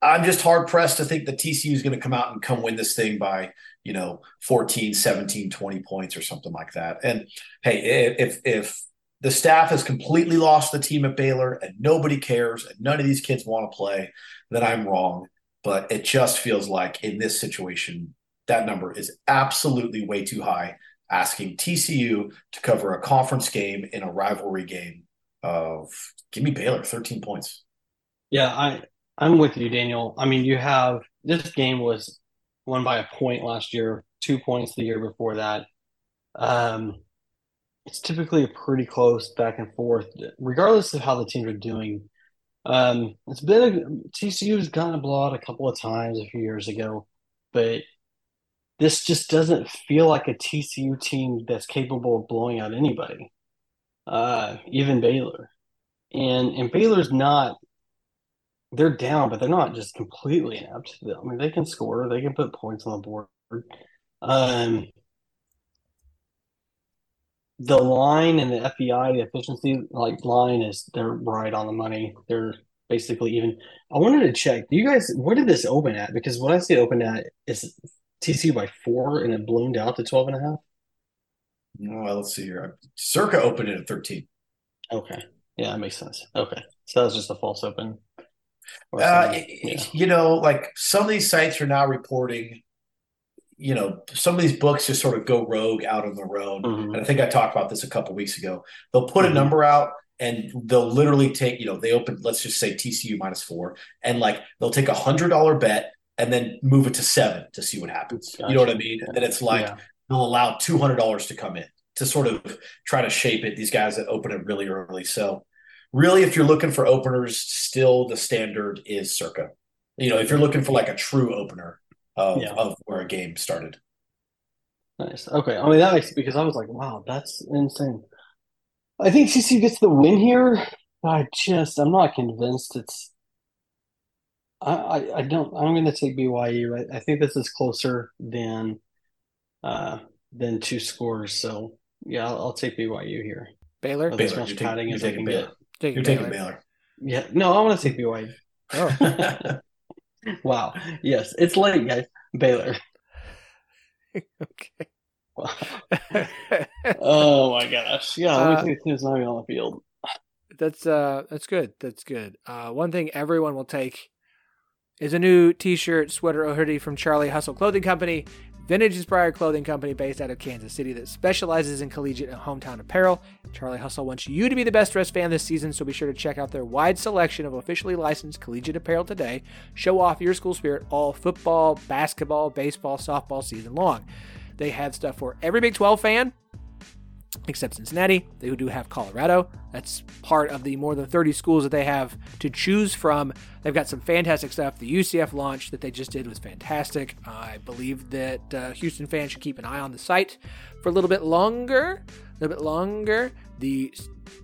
I'm just hard pressed to think that TCU is going to come out and come win this thing by, you know, 14, 17, 20 points or something like that. And hey, if, if, the staff has completely lost the team at Baylor and nobody cares and none of these kids want to play, then I'm wrong. But it just feels like in this situation, that number is absolutely way too high. Asking TCU to cover a conference game in a rivalry game of give me Baylor 13 points. Yeah, I I'm with you, Daniel. I mean, you have this game was won by a point last year, two points the year before that. Um, it's typically a pretty close back and forth, regardless of how the teams are doing. Um, it's been a, TCU's gotten a blowout a couple of times a few years ago, but this just doesn't feel like a TCU team that's capable of blowing out anybody, uh, even Baylor. And and Baylor's not they're down, but they're not just completely inept. I mean, they can score, they can put points on the board. Um, the line and the FEI, the efficiency like line is they're right on the money. They're basically even. I wanted to check. Do you guys where did this open at? Because what I see open at is TCU by four and it bloomed out to 12 and a half. Well, let's see here. Circa opened it at 13. Okay. Yeah, that makes sense. Okay. So that was just a false open. Uh, yeah. You know, like some of these sites are now reporting, you know, some of these books just sort of go rogue out on their own. Mm-hmm. And I think I talked about this a couple weeks ago. They'll put mm-hmm. a number out and they'll literally take, you know, they open, let's just say TCU minus four, and like they'll take a hundred dollar bet and then move it to seven to see what happens. Gotcha. You know what I mean? And then it's like yeah. they'll allow two hundred dollars to come in to sort of try to shape it. These guys that open it really early. So really, if you're looking for openers, still the standard is circa. You know, if you're looking for like a true opener of, yeah. of where a game started. Nice. Okay. I mean, that makes because I was like, wow, that's insane. I think CC gets the win here. I just, I'm not convinced it's. I, I, I don't. I'm going to take BYU. I, I think this is closer than, uh, than two scores. So yeah, I'll, I'll take BYU here. Baylor. Baylor. Much padding you're taking Baylor. Taking you're taking Baylor. Yeah. No, I want to take BYU. Oh. [laughs] [laughs] wow. Yes, it's late, guys. Baylor. [laughs] okay. Wow. oh my gosh! Yeah, let me uh, team's not even on the field. That's uh, that's good. That's good. Uh, one thing everyone will take is a new T-shirt, sweater, or hoodie from Charlie Hustle Clothing Company. Vintage inspired clothing company based out of Kansas City that specializes in collegiate and hometown apparel. Charlie Hustle wants you to be the best dressed fan this season, so be sure to check out their wide selection of officially licensed collegiate apparel today. Show off your school spirit all football, basketball, baseball, softball season long. They have stuff for every Big 12 fan, except Cincinnati. They do have Colorado. That's part of the more than 30 schools that they have to choose from. They've got some fantastic stuff. The UCF launch that they just did was fantastic. I believe that uh, Houston fans should keep an eye on the site for a little bit longer. A little bit longer. The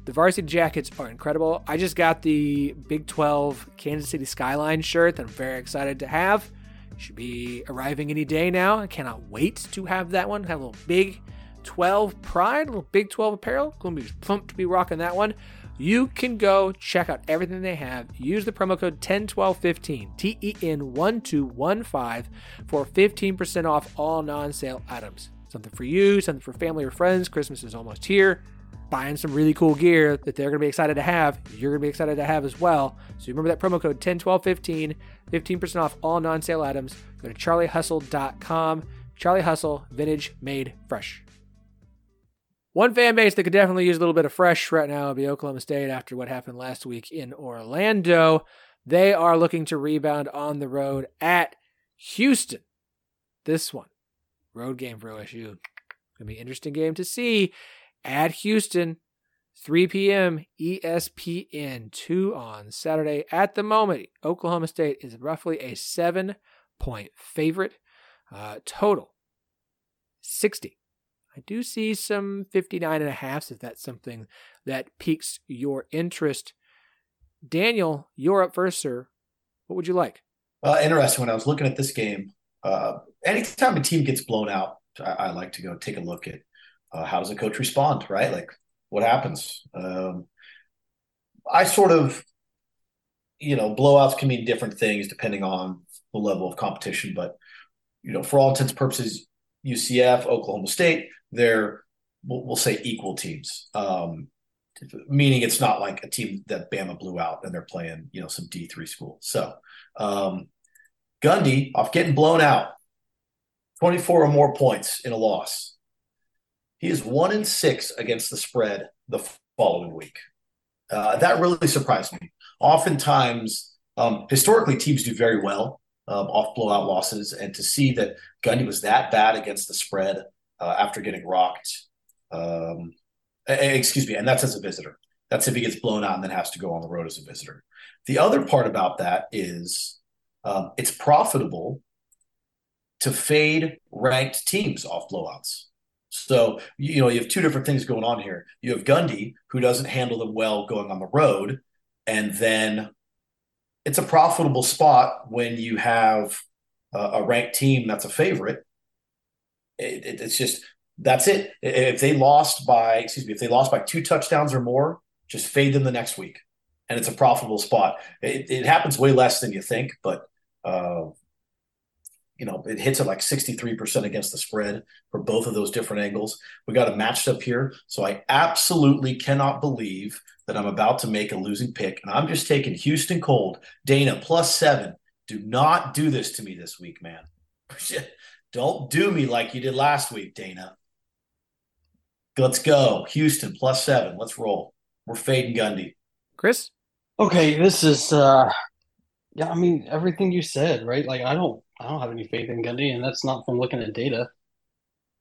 the varsity jackets are incredible. I just got the Big 12 Kansas City Skyline shirt that I'm very excited to have. Should be arriving any day now. I cannot wait to have that one. Have a little big 12 Pride, little Big 12 apparel. Going to be pumped to be rocking that one. You can go check out everything they have. Use the promo code TEN1215, T E N 1215, for 15% off all non sale items. Something for you, something for family or friends. Christmas is almost here. Buying some really cool gear that they're going to be excited to have. You're going to be excited to have as well. So remember that promo code TEN1215, 15% off all non sale items. Go to charliehustle.com. Charlie Hustle, vintage made fresh. One fan base that could definitely use a little bit of fresh right now would be Oklahoma State after what happened last week in Orlando. They are looking to rebound on the road at Houston. This one, road game for OSU. Gonna be an interesting game to see at Houston. 3 p.m. ESPN 2 on Saturday. At the moment, Oklahoma State is roughly a seven point favorite. Uh, total 60 I do see some 59 and a half if that's something that piques your interest. Daniel, you're up first, sir. What would you like? Uh, interesting. When I was looking at this game, uh, anytime a team gets blown out, I, I like to go take a look at uh, how does the coach respond, right? Like what happens? Um, I sort of, you know, blowouts can mean different things depending on the level of competition, but you know, for all intents and purposes, UCF, Oklahoma State, they're we'll, we'll say equal teams. Um, meaning it's not like a team that Bama blew out and they're playing, you know, some D3 school. So um, Gundy off getting blown out, 24 or more points in a loss. He is one in six against the spread the following week. Uh, that really surprised me. Oftentimes, um, historically, teams do very well um, off blowout losses, and to see that Gundy was that bad against the spread uh, after getting rocked. Um, excuse me, and that's as a visitor. That's if he gets blown out and then has to go on the road as a visitor. The other part about that is um, it's profitable to fade ranked teams off blowouts. So, you know, you have two different things going on here. You have Gundy, who doesn't handle them well going on the road. And then it's a profitable spot when you have a, a ranked team that's a favorite. It, it, it's just, that's it. If they lost by, excuse me, if they lost by two touchdowns or more, just fade them the next week. And it's a profitable spot. It, it happens way less than you think, but uh, you know, it hits at like 63% against the spread for both of those different angles. We got a matched up here. So I absolutely cannot believe that I'm about to make a losing pick. And I'm just taking Houston cold. Dana plus seven. Do not do this to me this week, man. [laughs] Don't do me like you did last week, Dana. Let's go. Houston plus seven. Let's roll. We're fading Gundy. Chris? Okay, this is uh yeah, I mean everything you said, right? Like I don't I don't have any faith in Gundy, and that's not from looking at data.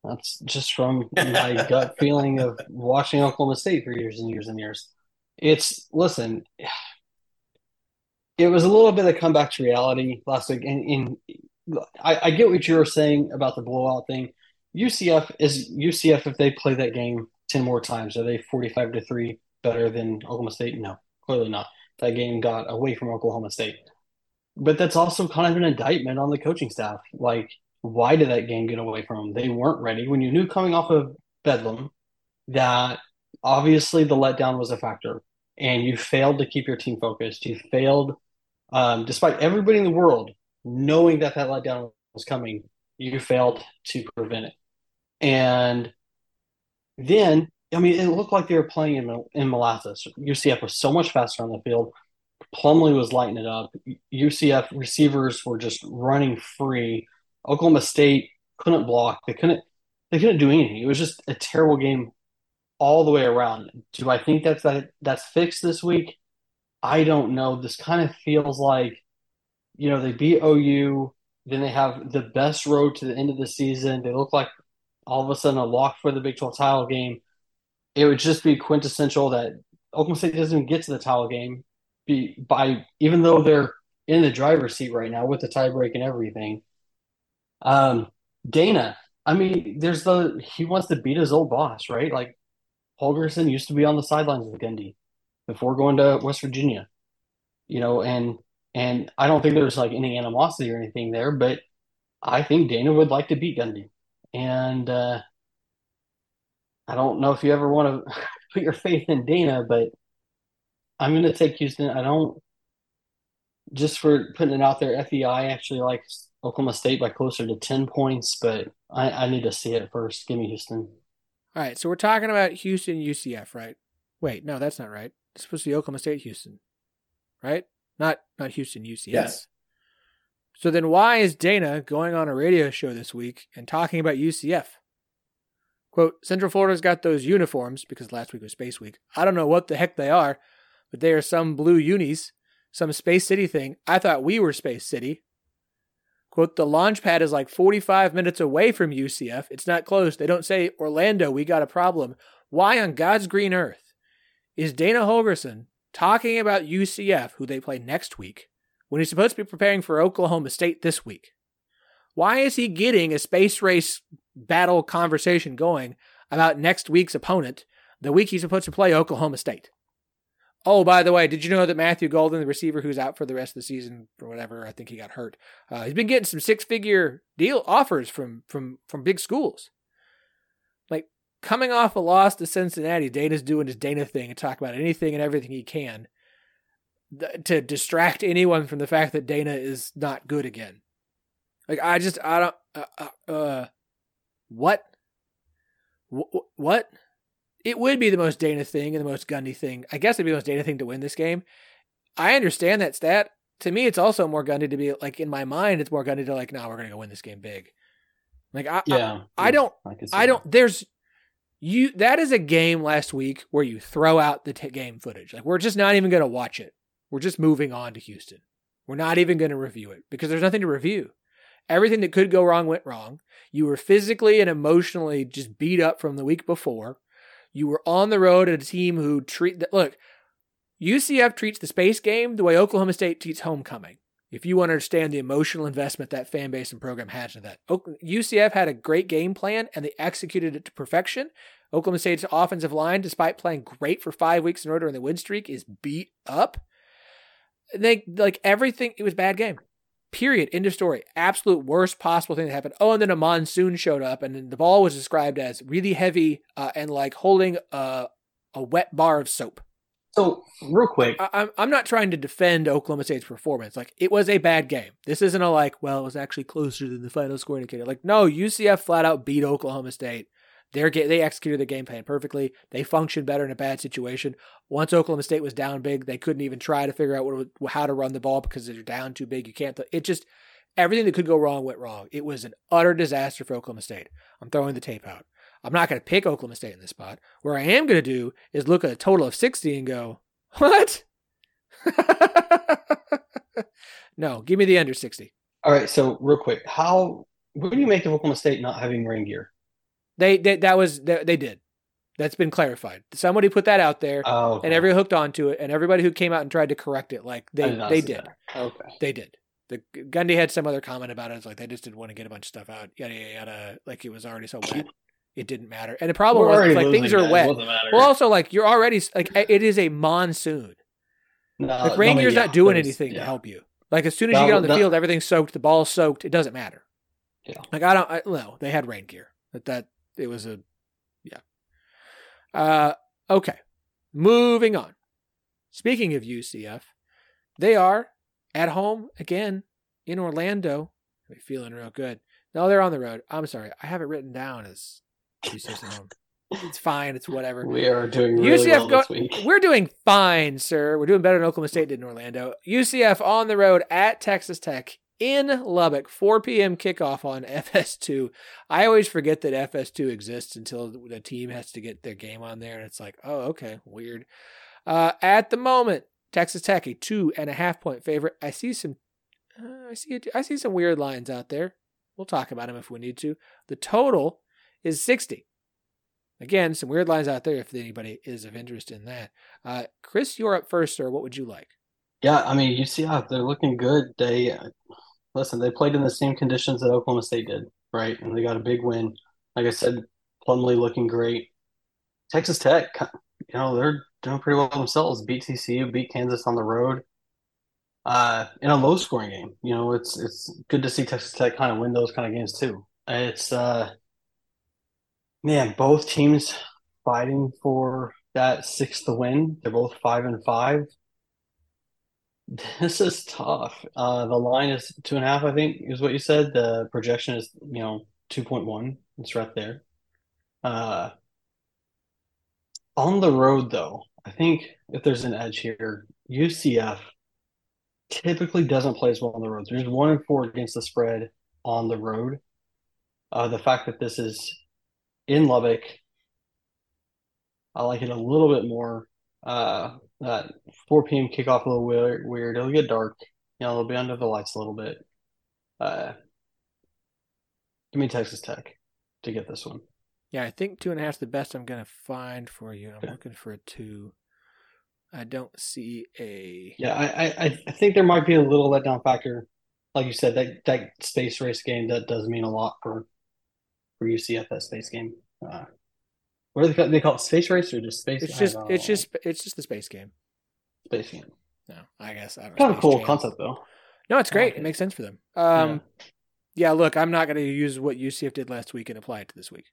That's just from my [laughs] gut feeling of watching Oklahoma State for years and years and years. It's listen, it was a little bit of a comeback to reality last week, and, and I, I get what you were saying about the blowout thing. UCF is UCF if they play that game ten more times, are they forty five to three better than Oklahoma State? No, clearly not. That game got away from Oklahoma State but that's also kind of an indictment on the coaching staff. Like, why did that game get away from them? They weren't ready. When you knew coming off of Bedlam that obviously the letdown was a factor, and you failed to keep your team focused. You failed, um, despite everybody in the world knowing that that letdown was coming. You failed to prevent it, and then I mean, it looked like they were playing in in molasses. UCF was so much faster on the field. Plumlee was lighting it up. UCF receivers were just running free. Oklahoma State couldn't block. They couldn't. They couldn't do anything. It was just a terrible game all the way around. Do I think that's that that's fixed this week? I don't know. This kind of feels like, you know, they beat OU. Then they have the best road to the end of the season. They look like all of a sudden a lock for the Big 12 title game. It would just be quintessential that Oklahoma State doesn't even get to the title game be by even though they're in the driver's seat right now with the tiebreak and everything. Um, Dana, I mean, there's the he wants to beat his old boss, right? Like Holgorsen used to be on the sidelines with Gundy before going to West Virginia, you know, and and I don't think there's like any animosity or anything there, but I think Dana would like to beat Gundy, and uh, I don't know if you ever want to [laughs] put your faith in Dana, but I'm going to take Houston. I don't just for putting it out there. FEI actually likes Oklahoma State by closer to ten points, but I, I need to see it first. Give me Houston. All right, so we're talking about Houston UCF, right? Wait, no, that's not right. It's supposed to be Oklahoma State Houston, right? Not not Houston UCF. Yes. So then why is Dana going on a radio show this week and talking about UCF? Quote, Central Florida's got those uniforms because last week was Space Week. I don't know what the heck they are, but they are some blue unis, some Space City thing. I thought we were Space City. Quote, the launch pad is like 45 minutes away from UCF. It's not close. They don't say, Orlando, we got a problem. Why on God's green earth is Dana Holgorsen talking about UCF, who they play next week, when he's supposed to be preparing for Oklahoma State this week? Why is he getting a space race battle conversation going about next week's opponent the week he's supposed to play Oklahoma State? Oh, by the way, did you know that Matthew Golden, the receiver who's out for the rest of the season or whatever, I think he got hurt. Uh, he's been getting some six-figure deal offers from from from big schools. Coming off a loss to Cincinnati, Dana's doing his Dana thing and talk about anything and everything he can th- to distract anyone from the fact that Dana is not good again. Like I just I don't uh, uh, uh what w- what it would be the most Dana thing and the most Gundy thing. I guess it'd be the most Dana thing to win this game. I understand that stat. To me, it's also more Gundy to be like in my mind. It's more Gundy to like, nah, we're gonna go win this game big. Like I, yeah, I, I don't, I, I don't. There's you. That is a game last week where you throw out the t- game footage. Like we're just not even gonna watch it. We're just moving on to Houston. We're not even gonna review it because there's nothing to review. Everything that could go wrong went wrong. You were physically and emotionally just beat up from the week before. You were on the road at a team who treat look. UCF treats the space game the way Oklahoma State treats homecoming. If you want to understand the emotional investment that fan base and program has in that. UCF had a great game plan and they executed it to perfection. Oklahoma State's offensive line, despite playing great for five weeks in order in the win streak, is beat up. They like everything. It was bad game. Period. End of story. Absolute worst possible thing that happened. Oh, and then a monsoon showed up, and the ball was described as really heavy uh, and like holding a, a wet bar of soap. So, real quick, I, I'm not trying to defend Oklahoma State's performance. Like it was a bad game. This isn't a like, well, it was actually closer than the final score indicated. Like, no, UCF flat out beat Oklahoma State. They're, they executed the game plan perfectly. They functioned better in a bad situation. Once Oklahoma State was down big, they couldn't even try to figure out what, how to run the ball because they're down too big. You can't. It just everything that could go wrong went wrong. It was an utter disaster for Oklahoma State. I'm throwing the tape out. I'm not going to pick Oklahoma State in this spot. Where I am going to do is look at a total of 60 and go, what? [laughs] no, give me the under 60. All right. So real quick, how what do you make of Oklahoma State not having rain gear? They, they that was they, they, did. That's been clarified. Somebody put that out there, oh, okay. and everyone hooked onto it, and everybody who came out and tried to correct it, like they did they did. Okay, they did. The Gundy had some other comment about it. It's like they just didn't want to get a bunch of stuff out. Yada yada yada. Like it was already so wet, it didn't matter. And the problem We're was like things are wet. Well, also like you're already like it is a monsoon. No, like rain gear's yeah, not doing anything yeah. to help you. Like as soon as that, you get on the that, field, everything's soaked. The ball's soaked. It doesn't matter. Yeah. Like I don't. I, no, they had rain gear. That that it was a yeah. uh, okay, moving on. Speaking of UCF, they are at home again in Orlando. They're feeling real good. No, they're on the road. I'm sorry, I have it written down as UCF at home. It's fine. It's whatever. We are doing really UCF well go- this week. [laughs] We're doing fine, sir. We're doing better than Oklahoma State did in Orlando. UCF on the road at Texas Tech in Lubbock, 4 p.m. kickoff on [laughs] FS2. I always forget that FS2 exists until the team has to get their game on there, and it's like, oh, okay, weird. Uh, at the moment, Texas Tech a two and a half point favorite. I see some, uh, I see, I see some weird lines out there. We'll talk about them if we need to. The total is 60. Again, some weird lines out there if anybody is of interest in that. Uh, Chris, you're up first, sir. What would you like? Yeah, I mean, UCF, they're looking good. They listen, they played in the same conditions that Oklahoma State did, right? And they got a big win. Like I said, Plumlee looking great. Texas Tech, you know, they're doing pretty well themselves. Beat TCU, beat Kansas on the road. Uh, in a low scoring game, you know, it's it's good to see Texas Tech kind of win those kind of games too. It's uh, man, both teams fighting for that sixth win. They're both five and five. This is tough. Uh, the line is two and a half, I think, is what you said. The projection is, you know, 2.1. It's right there. Uh, on the road, though, I think if there's an edge here, UCF typically doesn't play as well on the road. There's one and four against the spread on the road. Uh, the fact that this is in Lubbock, I like it a little bit more. Uh, that 4 p.m. kickoff a little weird. weird. It'll get dark. You know, it'll be under the lights a little bit. Uh, give me Texas Tech to get this one. Yeah, I think two and a half is the best I'm going to find for you. I'm okay. looking for a two. I don't see a. Yeah, I, I I think there might be a little letdown factor. Like you said, that that space race game that does mean a lot for for UCF that space game. Uh, what do they call, they call it? Space race or just space? It's just it's just it's just the space game. Space game. No, I guess I don't. Kind of cool concept though. No, it's great. Like it. it. makes sense for them. Um, yeah. yeah. Look, I'm not going to use what UCF did last week and apply it to this week.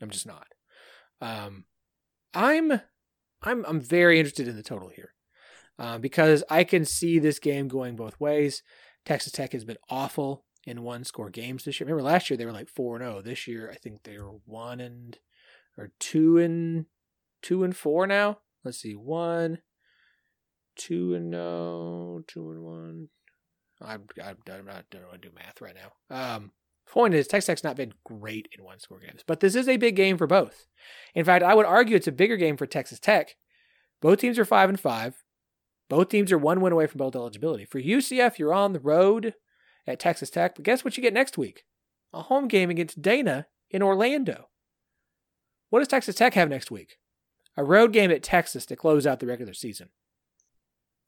I'm just not. Um, I'm I'm I'm very interested in the total here. Uh, because I can see this game going both ways. Texas Tech has been awful in one score games this year. Remember last year they were like 4 and 0. This year I think they were 1 and or two and two and four now. Let's see, one, two and no, two and one. I'm I'm, I'm not don't want to do math right now. Um, point is, Texas Tech's not been great in one score games, but this is a big game for both. In fact, I would argue it's a bigger game for Texas Tech. Both teams are five and five. Both teams are one win away from both eligibility. For UCF, you're on the road at Texas Tech, but guess what you get next week? A home game against Dana in Orlando. What does Texas Tech have next week? A road game at Texas to close out the regular season.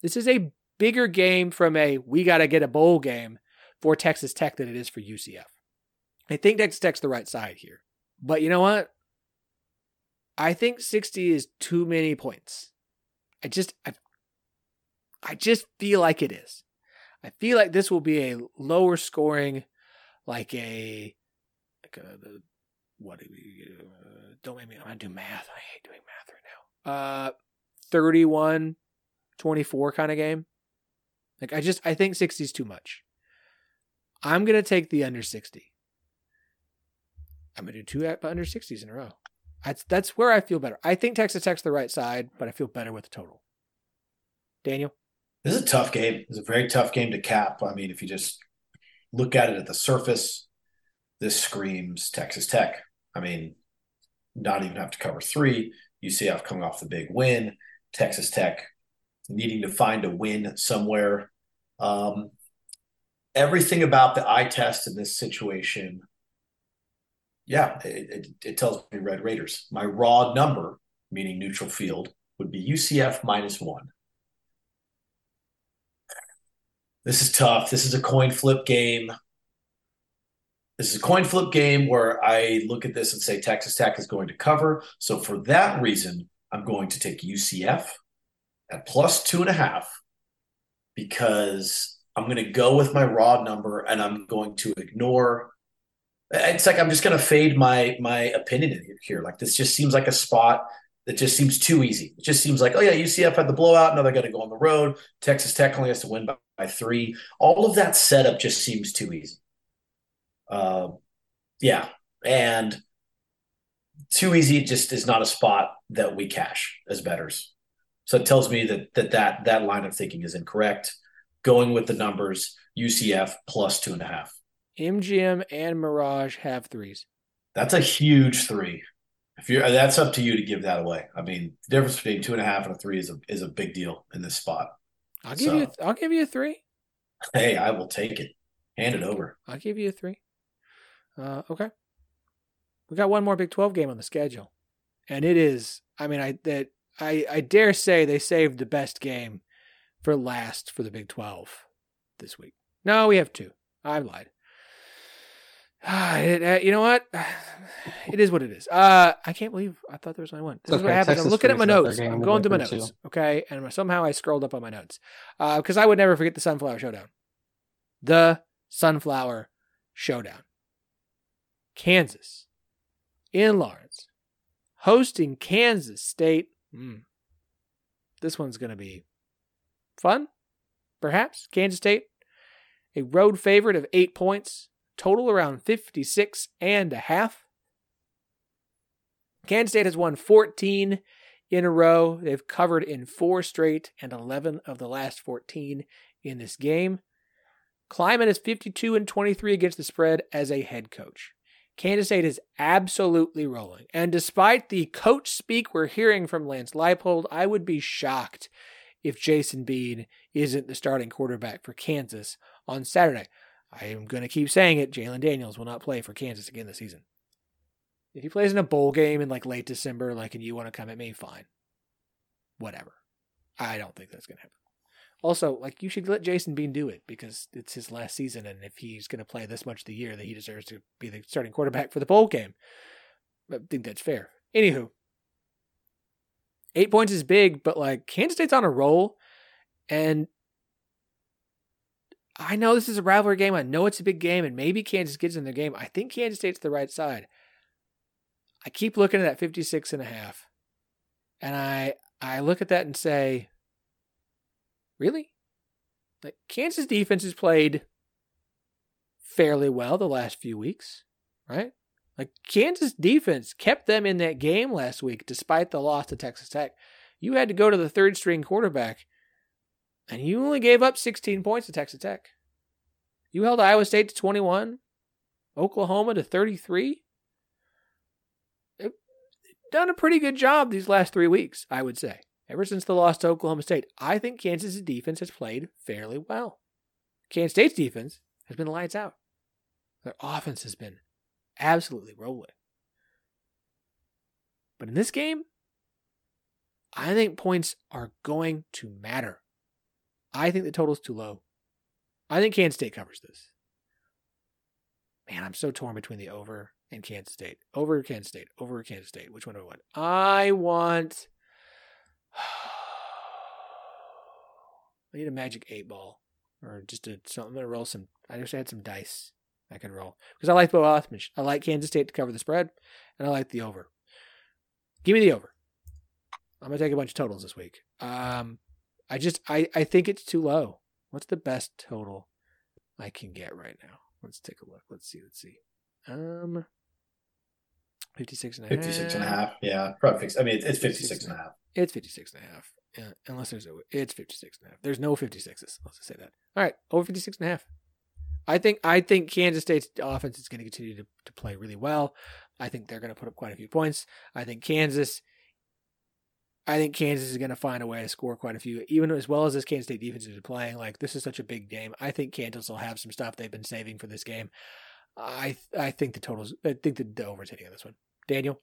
This is a bigger game from a we got to get a bowl game for Texas Tech than it is for UCF. I think Texas Tech's the right side here. But you know what? I think 60 is too many points. I just I, I just feel like it is. I feel like this will be a lower scoring like a like a the, what do we uh, don't make me I'm gonna do math. I hate doing math right now. Uh 31 24 kind of game. Like I just I think 60 is too much. I'm gonna take the under 60. I'm gonna do two under 60s in a row. That's that's where I feel better. I think Texas Tech's the right side, but I feel better with the total. Daniel, this is a tough game. It's a very tough game to cap. I mean, if you just look at it at the surface, this screams Texas Tech. I mean, not even have to cover three. UCF coming off the big win. Texas Tech needing to find a win somewhere. Um, everything about the eye test in this situation yeah, it, it, it, tells me Red Raiders. My raw number, meaning neutral field, would be UCF minus one. This is tough. This is a coin flip game. This is a coin flip game where I look at this and say Texas Tech is going to cover. So for that reason, I'm going to take UCF at plus two and a half because I'm going to go with my raw number and I'm going to ignore it's like I'm just going to fade my my opinion here. Like this just seems like a spot that just seems too easy. It just seems like, oh yeah, UCF had the blowout. Now they're going to go on the road. Texas Tech only has to win by, by three. All of that setup just seems too easy. Uh, yeah, and too easy just is not a spot that we cash as betters. So it tells me that that that that line of thinking is incorrect. Going with the numbers, UCF plus two and a half. MGM and Mirage have threes. That's a huge three. If you're, that's up to you to give that away. I mean, the difference between two and a half and a three is a is a big deal in this spot. I'll give so, you. I'll give you a three. Hey, I will take it. Hand it over. I'll give you a three. Uh, okay. We got one more Big Twelve game on the schedule, and it is. I mean, I that I I dare say they saved the best game for last for the Big Twelve this week. No, we have two. I lied. [sighs] it, uh, you know what? [sighs] It is what it is. Uh, I can't believe I thought there was only one. This okay, is what happens. Texas I'm looking at my notes. I'm going through my notes. Too. Okay, and somehow I scrolled up on my notes because uh, I would never forget the Sunflower Showdown. The Sunflower Showdown. Kansas in Lawrence, hosting Kansas State. Mm. This one's going to be fun, perhaps. Kansas State, a road favorite of eight points total around 56 and a half. Kansas State has won 14 in a row. They've covered in four straight and 11 of the last 14 in this game. Klieman is 52 and 23 against the spread as a head coach. Kansas State is absolutely rolling. And despite the coach speak we're hearing from Lance Leipold, I would be shocked if Jason Bean isn't the starting quarterback for Kansas on Saturday. I am going to keep saying it. Jalen Daniels will not play for Kansas again this season. If he plays in a bowl game in like late December, like, and you want to come at me, fine. Whatever. I don't think that's going to happen. Also, like, you should let Jason Bean do it because it's his last season, and if he's going to play this much of the year, that he deserves to be the starting quarterback for the bowl game. I think that's fair. Anywho, eight points is big, but like Kansas State's on a roll, and I know this is a rivalry game. I know it's a big game, and maybe Kansas gets in the game. I think Kansas State's the right side. I keep looking at that 56 and a half. And I I look at that and say, really? Like Kansas defense has played fairly well the last few weeks, right? Like Kansas defense kept them in that game last week despite the loss to Texas Tech. You had to go to the third string quarterback and you only gave up 16 points to Texas Tech. You held Iowa State to 21, Oklahoma to 33. They've done a pretty good job these last three weeks, I would say. Ever since the loss to Oklahoma State, I think Kansas' defense has played fairly well. Kansas State's defense has been lights out. Their offense has been absolutely rolling. But in this game, I think points are going to matter. I think the total's too low. I think Kansas State covers this. Man, I'm so torn between the over and Kansas State. Over Kansas State. Over Kansas State. Which one do I want? I want. [sighs] I need a magic eight ball, or just a something to roll some. I I had some dice I could roll because I like Bo Othman. I like Kansas State to cover the spread, and I like the over. Give me the over. I'm gonna take a bunch of totals this week. Um, I just I I think it's too low. What's the best total I can get right now? Let's take a look. Let's see. Let's see. Um, 56 and a half. 56 and a half. Yeah, probably fix. I mean, it's 56 and a half. It's 56 and a half. Yeah, unless there's a, it's 56 and a half. There's no 56s. Let's just say that. All right, over 56 and a half. I think I think Kansas State's offense is going to continue to, to play really well. I think they're going to put up quite a few points. I think Kansas I think Kansas is going to find a way to score quite a few, even as well as this Kansas State defense is playing. Like this is such a big game. I think Kansas will have some stuff they've been saving for this game. I I think the totals. I think the, the over's hitting on this one. Daniel.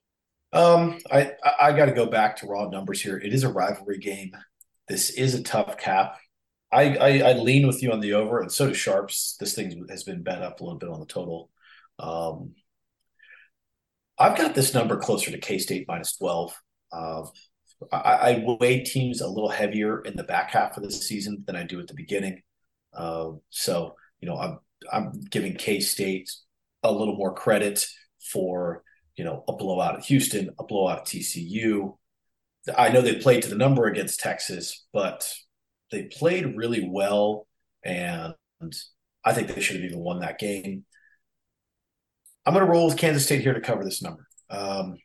Um, I I got to go back to raw numbers here. It is a rivalry game. This is a tough cap. I, I, I lean with you on the over, and so does Sharps. This thing has been bent up a little bit on the total. Um, I've got this number closer to K State minus twelve. Uh, I, I weigh teams a little heavier in the back half of the season than I do at the beginning. Uh, so you know, I'm I'm giving K State a little more credit for you know a blowout at Houston, a blowout at TCU. I know they played to the number against Texas, but they played really well, and I think they should have even won that game. I'm going to roll with Kansas State here to cover this number. Um,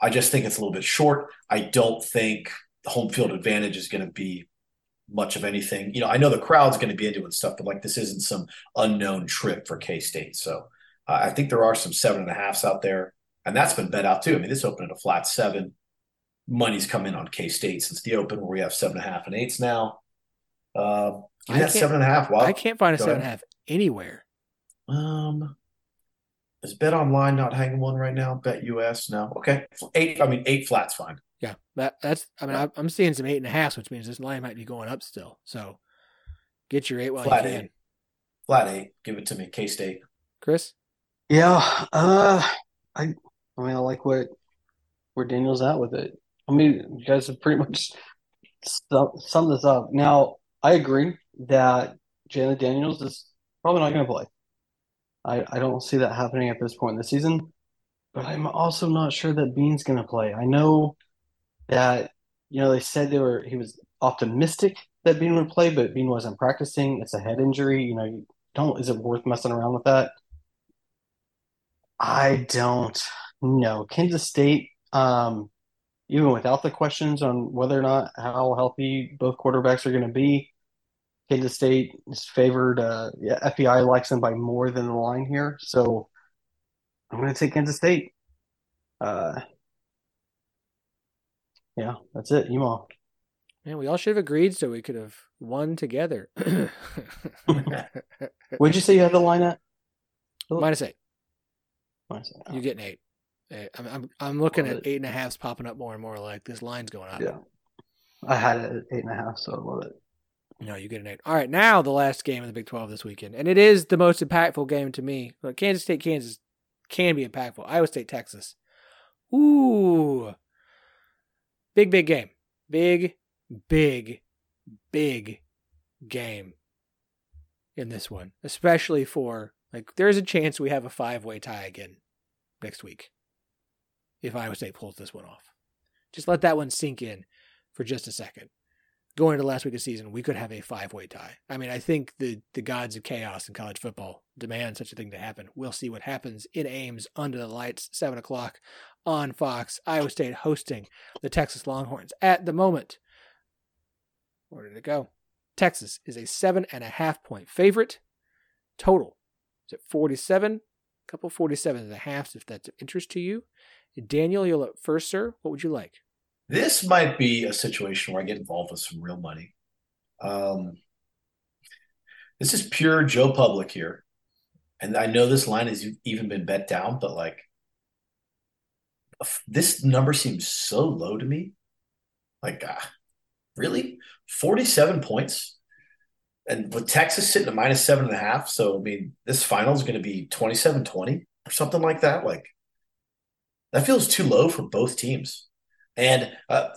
I just think it's a little bit short. I don't think the home field advantage is going to be much of anything. You know, I know the crowd's going to be into it and stuff, but like this isn't some unknown trip for K State. So uh, I think there are some seven and a halfs out there, and that's been bet out too. I mean, this opened at a flat seven. Money's come in on K State since the open, where we have seven and a half and eights now. Uh, I seven and a half. Wow. I can't find a Go seven ahead. and a half anywhere. Um, is Bet Online not hanging one right now? Bet US no. Okay, eight. I mean, eight flat's fine. Yeah, that that's. I mean, I, am seeing some eight and a half, which means this line might be going up still. So, get your eight while flat you can. Eight. Flat eight. Give it to me, K State. Chris. Yeah. Uh, I. I mean, I like what where Daniel's at with it. I mean, you guys have pretty much summed this up. Now, I agree that Jalon Daniels is probably not going to play. I, I don't see that happening at this point in the season. But I'm also not sure that Bean's going to play. I know that you know they said they were he was optimistic that Bean would play, but Bean wasn't practicing. It's a head injury. You know, you don't is it worth messing around with that? I don't know. Kansas State, um, even without the questions on whether or not how healthy both quarterbacks are going to be, Kansas State is favored. Uh, yeah, FEI likes them by more than the line here, so I'm going to take Kansas State. Uh, yeah, that's it. Emo. Man, we all should have agreed so we could have won together. [laughs] What'd you say you had the line at? Minus eight. Minus eight. Oh. You're getting eight. I'm, I'm, I'm looking at eight and a halfs popping up more and more. Like this line's going up. Yeah. I had it at eight and a half, so I love it. No, you get an eight. All right, now the last game of the Big 12 this weekend. And it is the most impactful game to me. Kansas State, Kansas can be impactful. Iowa State, Texas. Ooh. Big, big game. Big, big, big game in this one. Especially for, like, there's a chance we have a five way tie again next week if Iowa State pulls this one off. Just let that one sink in for just a second going into last week of season, we could have a five way tie. I mean, I think the, the gods of chaos in college football demand such a thing to happen. We'll see what happens in Ames under the lights, 7 o'clock on Fox. Iowa State hosting the Texas Longhorns. At the moment, where did it go? Texas is a seven and a half point favorite. Total is at 47. A couple 47 and a half, if that's of interest to you. Daniel, you're up first, sir. What would you like? This might be a situation where I get involved with some real money. Um, this is pure Joe Public here. And I know this line has even been bet down, but like this number seems so low to me. Like, ah, really? 47 points? and with Texas sitting at minus seven and a half, so I mean, this final is going to be 27-20 or something like that. Like that feels too low for both teams. And uh,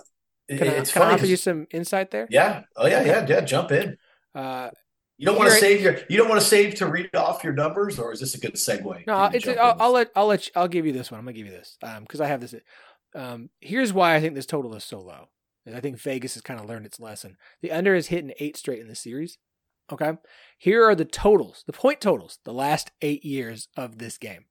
Can, I, it's can I offer you some insight there? yeah, oh yeah, yeah, yeah. Jump in. Uh, You don't want to save your. You don't want to save to read off your numbers, or is this a good segue? No, for you to it's. jump I'll. I'll let. I'll let. You, I'll give you this one. I'm gonna give you this because I have this. Um, here's why I think this total is so low. I think Vegas has kind of learned its lesson. The under has hit an eight straight in the series. Okay, here are the totals, the point totals, the last eight years of this game.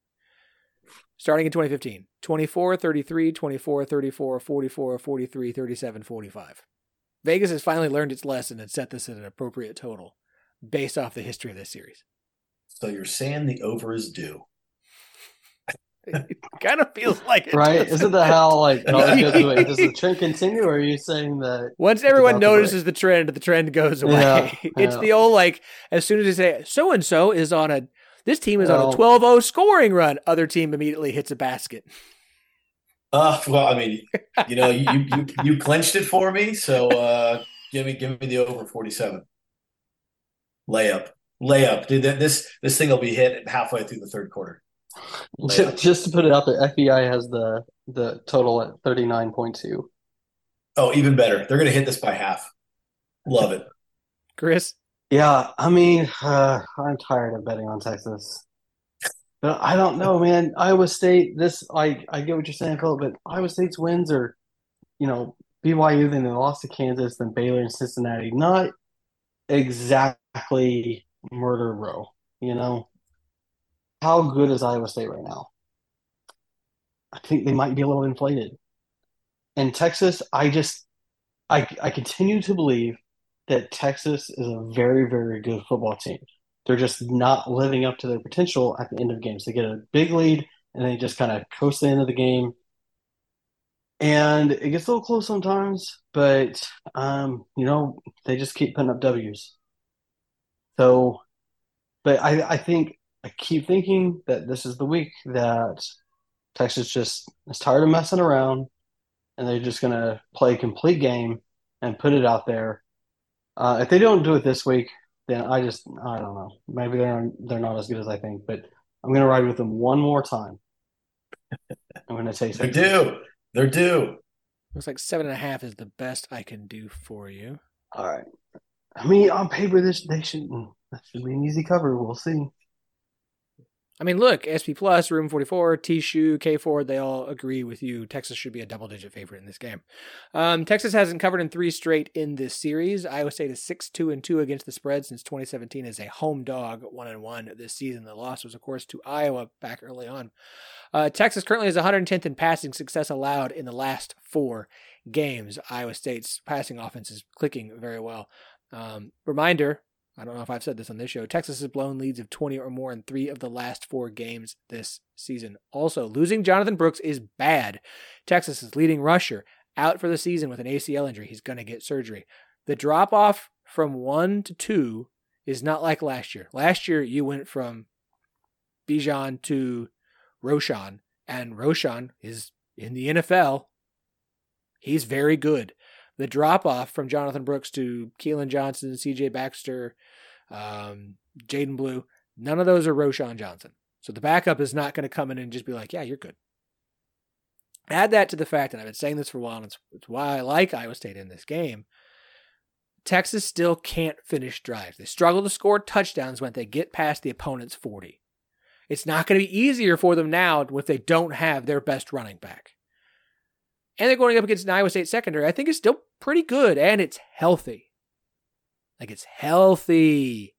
Starting in 2015, 24, 33, 24, 34, 44, 43, 37, 45. Vegas has finally learned its lesson and set this at an appropriate total based off the history of this series. So you're saying the over is due. [laughs] It kind of feels like it. Right? doesn't Isn't that it? how like [laughs] it goes away? Does the trend continue, or are you saying that? Once everyone about to break. notices the trend, the trend goes away. Yeah, [laughs] it's yeah. the old like as soon as they say so and so is on a this team is on a Well- 12-0 scoring run, other team immediately hits a basket. Uh, well, I mean, you know, you you you [laughs] clinched it for me, so uh, give me give me the over forty seven. Layup, layup, dude. This this thing will be hit halfway through the third quarter. Just, just to put it out there, FEI has the the total at thirty nine point two. Oh, even better. They're gonna hit this by half. Love it. Chris, Yeah, I mean, uh, I'm tired of betting on Texas. But I don't know, man. Iowa State, this I I get what you're saying, Phillip, but Iowa State's wins are, you know, BYU, then they lost to Kansas, then Baylor and Cincinnati. Not exactly murder row, you know. How good is Iowa State right now? I think they might be a little inflated. And Texas, I just I I continue to believe that Texas is a very, very good football team. They're just not living up to their potential at the end of games. They get a big lead and they just kind of coast the end of the game. And it gets a little close sometimes, but um, you know, they just keep putting up W's. So, but I, I think I keep thinking that this is the week that Texas just is tired of messing around and they're just gonna play a complete game and put it out there. Uh, if they don't do it this week, then I just I don't know. Maybe they're they're not as good as I think, but I'm gonna ride with them one more time. I'm gonna take They're Texas. due. They're due. looks like seven and a half is the best I can do for you. All right. I mean, on paper, this they should that should be an easy cover. We'll see. I mean, look, SP Plus, Room 44, T Shoe, K4, they all agree with you. Texas should be a double digit favorite in this game. Um, Texas hasn't covered in three straight in this series. Iowa State is 6 2 and 2 against the spread since 2017 as a home dog, 1 and 1 this season. The loss was, of course, to Iowa back early on. Uh, Texas currently is 110th in passing success allowed in the last four games. Iowa State's passing offense is clicking very well. Um, reminder I don't know if I've said this on this show. Texas has blown leads of 20 or more in three of the last four games this season. Also, losing Jonathan Brooks is bad. Texas' leading rusher out for the season with an ACL injury. He's going to get surgery. The drop off from one to two is not like last year. Last year, you went from Bijan to Roschon, and Roschon is in the NFL. He's very good. The drop off from Jonathan Brooks to Keelan Johnson, CJ Baxter, um, Jaydon Blue, none of those are Roschon Johnson. So the backup is not going to come in and just be like, yeah, you're good. Add that to the fact, and I've been saying this for a while, and it's, it's why I like Iowa State in this game. Texas still can't finish drives. They struggle to score touchdowns when they get past the opponent's 40. It's not going to be easier for them now if they don't have their best running back. And they're going up against an Iowa State secondary. I think it's still pretty good and it's healthy. Like it's healthy.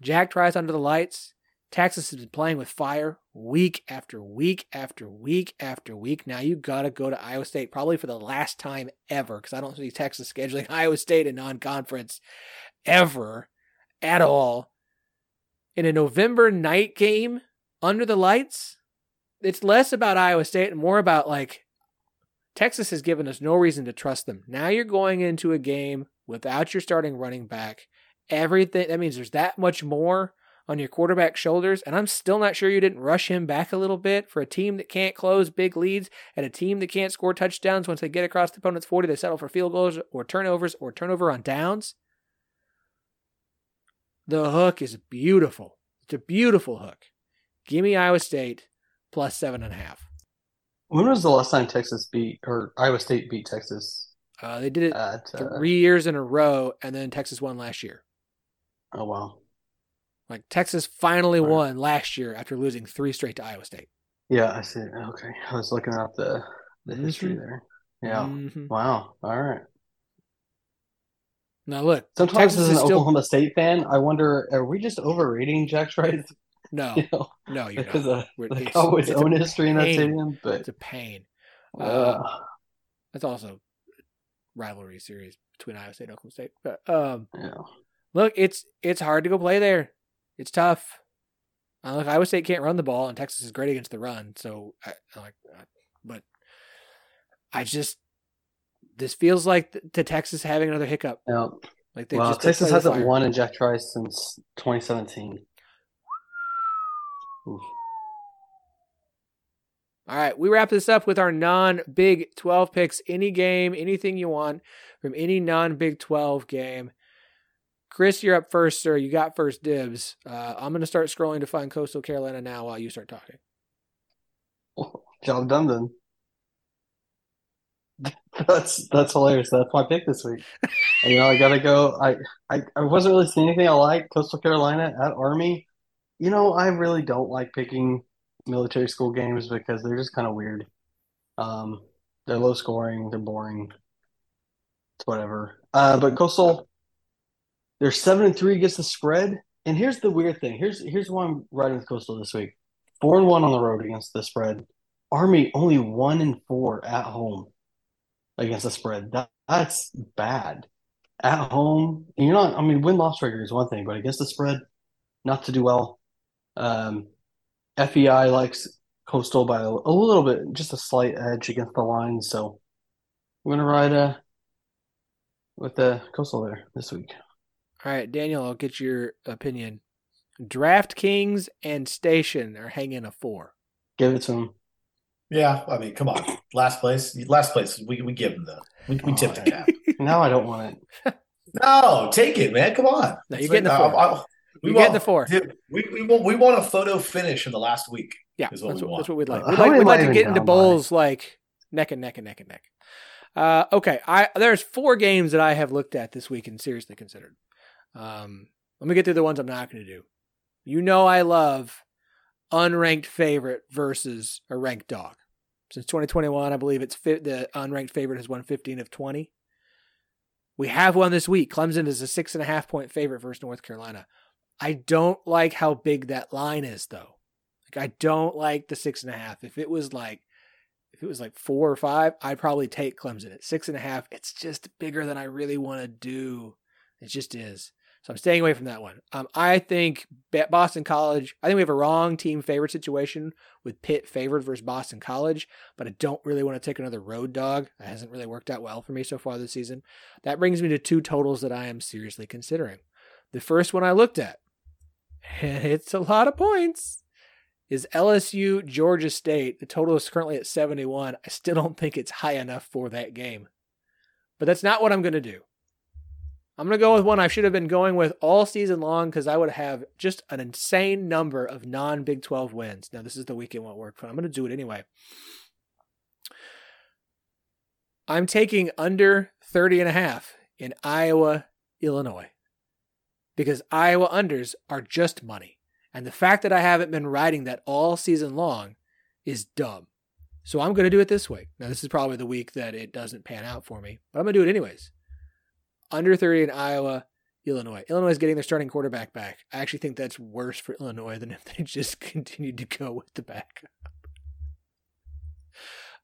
Jack Trice under the lights. Texas has been playing with fire week after week after week after week. Now you got to go to Iowa State probably for the last time ever because I don't see Texas [laughs] scheduling Iowa State in non conference ever at all. In a November night game under the lights, it's less about Iowa State and more about like Texas has given us no reason to trust them. Now you're going into a game without your starting running back. Everything that means there's that much more on your quarterback's shoulders, and I'm still not sure you didn't rush him back a little bit for a team that can't close big leads and a team that can't score touchdowns once they get across the opponent's 40. They settle for field goals or turnovers or turnover on downs. The hook is beautiful. It's a beautiful hook. Give me Iowa State plus seven and a half. When was the last time Texas beat or Iowa State beat Texas? Uh, they did it At, uh, three years in a row, and then Texas won last year. oh wow, Like Texas finally Right. won last year after losing three straight to Iowa State. yeah, I see. Okay, I was looking up the the history Mhm. there. Yeah, Mhm. wow. All right. Now look, Sometimes Texas as an still Oklahoma State fan, I wonder: Are we just overrating Jack Trice? No, You know, no, you're because not. of We're- it's- own history in that pain. stadium, but It's a pain. Uh, uh, That's also rivalry series between Iowa State and Oklahoma State. But um, yeah. look, it's it's hard to go play there. It's tough. Uh, look, Iowa State can't run the ball, and Texas is great against the run. So, I, I like, but I just this feels like th- to Texas having another hiccup. Yeah. Like they Well, just Texas hasn't won in Jack Trice since 2017. Oof. All right, we wrap this up with our non Big 12 picks. Any game, anything you want from any non Big 12 game. Chris, you're up first, sir. You got first dibs. Uh, I'm going to start scrolling to find Coastal Carolina now while you start talking. [laughs] Job done then. [laughs] That's that's hilarious. That's my pick this week. [laughs] And, you know, I gotta go. I, I I wasn't really seeing anything I like. Coastal Carolina at Army. You know, I really don't like picking military school games because they're just kind of weird. Um, they're low scoring. They're boring. It's whatever. Uh, but Coastal, they're seven and three against the spread. And here's the weird thing. Here's here's why I'm riding with Coastal this week. Four and one on the road against the spread. Army only one and four at home against the spread. That that's bad. At home, you're not. I mean, win loss record is one thing, but against the spread, not to do well. Um, FEI likes Coastal by a, a little bit, just a slight edge against the line. So we're gonna ride uh with the Coastal there this week. All right, Daniel, I'll get your opinion. DraftKings and Station are hanging a four. Give it to him. Yeah, I mean, come on, last place, last place. We we give them the we, we tip the cap. Now I don't want it. No, take it, man. Come on. No, you're getting the I- four. I- we You're want getting the four. we we want we want a photo finish in the last week. Yeah, is that's what what, we want. that's what we'd like. We'd like, we'd like to get into down by? bowls like neck and neck and neck and neck. Uh, okay, I there's four games that I have looked at this week and seriously considered. Um, let me get through the ones I'm not going to do. You know I love unranked favorite versus a ranked dog. Since 2021, I believe it's fi- the unranked favorite has won 15 of 20. We have one this week. Clemson is a six and a half point favorite versus North Carolina. I don't like how big that line is, though. Like I don't like the six and a half. If it was like if it was like four or five, I'd probably take Clemson at six and a half. It's just bigger than I really want to do. It just is. So I'm staying away from that one. Um, I think Boston College. I think we have a wrong team favorite situation with Pitt favored versus Boston College, but I don't really want to take another road dog. That hasn't really worked out well for me so far this season. That brings me to two totals that I am seriously considering. The first one I looked at, [laughs] it's a lot of points, is LSU Georgia State. The total is currently at 71. I still don't think it's high enough for that game. But that's not what I'm going to do. I'm going to go with one I should have been going with all season long because I would have just an insane number of non Big 12 wins. Now, this is the weekend won't work, but I'm going to do it anyway. I'm taking under 30 and a half in Iowa, Illinois because Iowa unders are just money. And the fact that I haven't been riding that all season long is dumb. So I'm going to do it this way. Now, this is probably the week that it doesn't pan out for me, but I'm going to do it anyways. Under 30 in Iowa, Illinois. Illinois is getting their starting quarterback back. I actually think that's worse for Illinois than [laughs] if they just continued to go with the backup.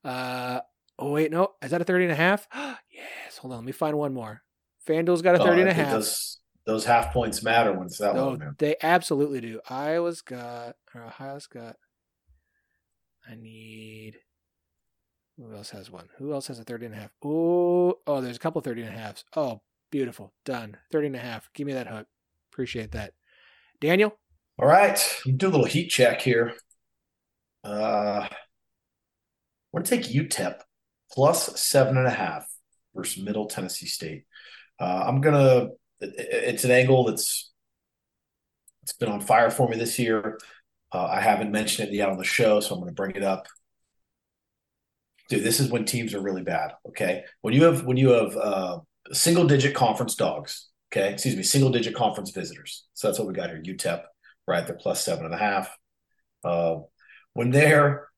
Uh, oh, wait, no. Is that a 30 and a half? [gasps] yes. Hold on. Let me find one more. FanDuel's got a 30 and a half. Those, those half points matter when it's that No, low, man. they absolutely do. Iowa's got, or Ohio's got. I need. Who else has one? Who else has a 30 and a half? Oh, oh, there's a couple 30 and a halves. Oh, beautiful. Done. 30 and a half. Give me that hook. Appreciate that. Daniel? All right, do a little heat check here. Uh, I'm going to take UTEP plus seven and a half versus Middle Tennessee State. Uh, I'm gonna. it- It's an angle that's It's been on fire for me this year. Uh, I haven't mentioned it yet on the show, so I'm going to bring it up. Dude, this is when teams are really bad. Okay, when you have when you have uh, single digit conference dogs. Okay, excuse me, single digit conference visitors. So that's what we got here. UTEP, right? They're plus seven and a half. Uh, when they're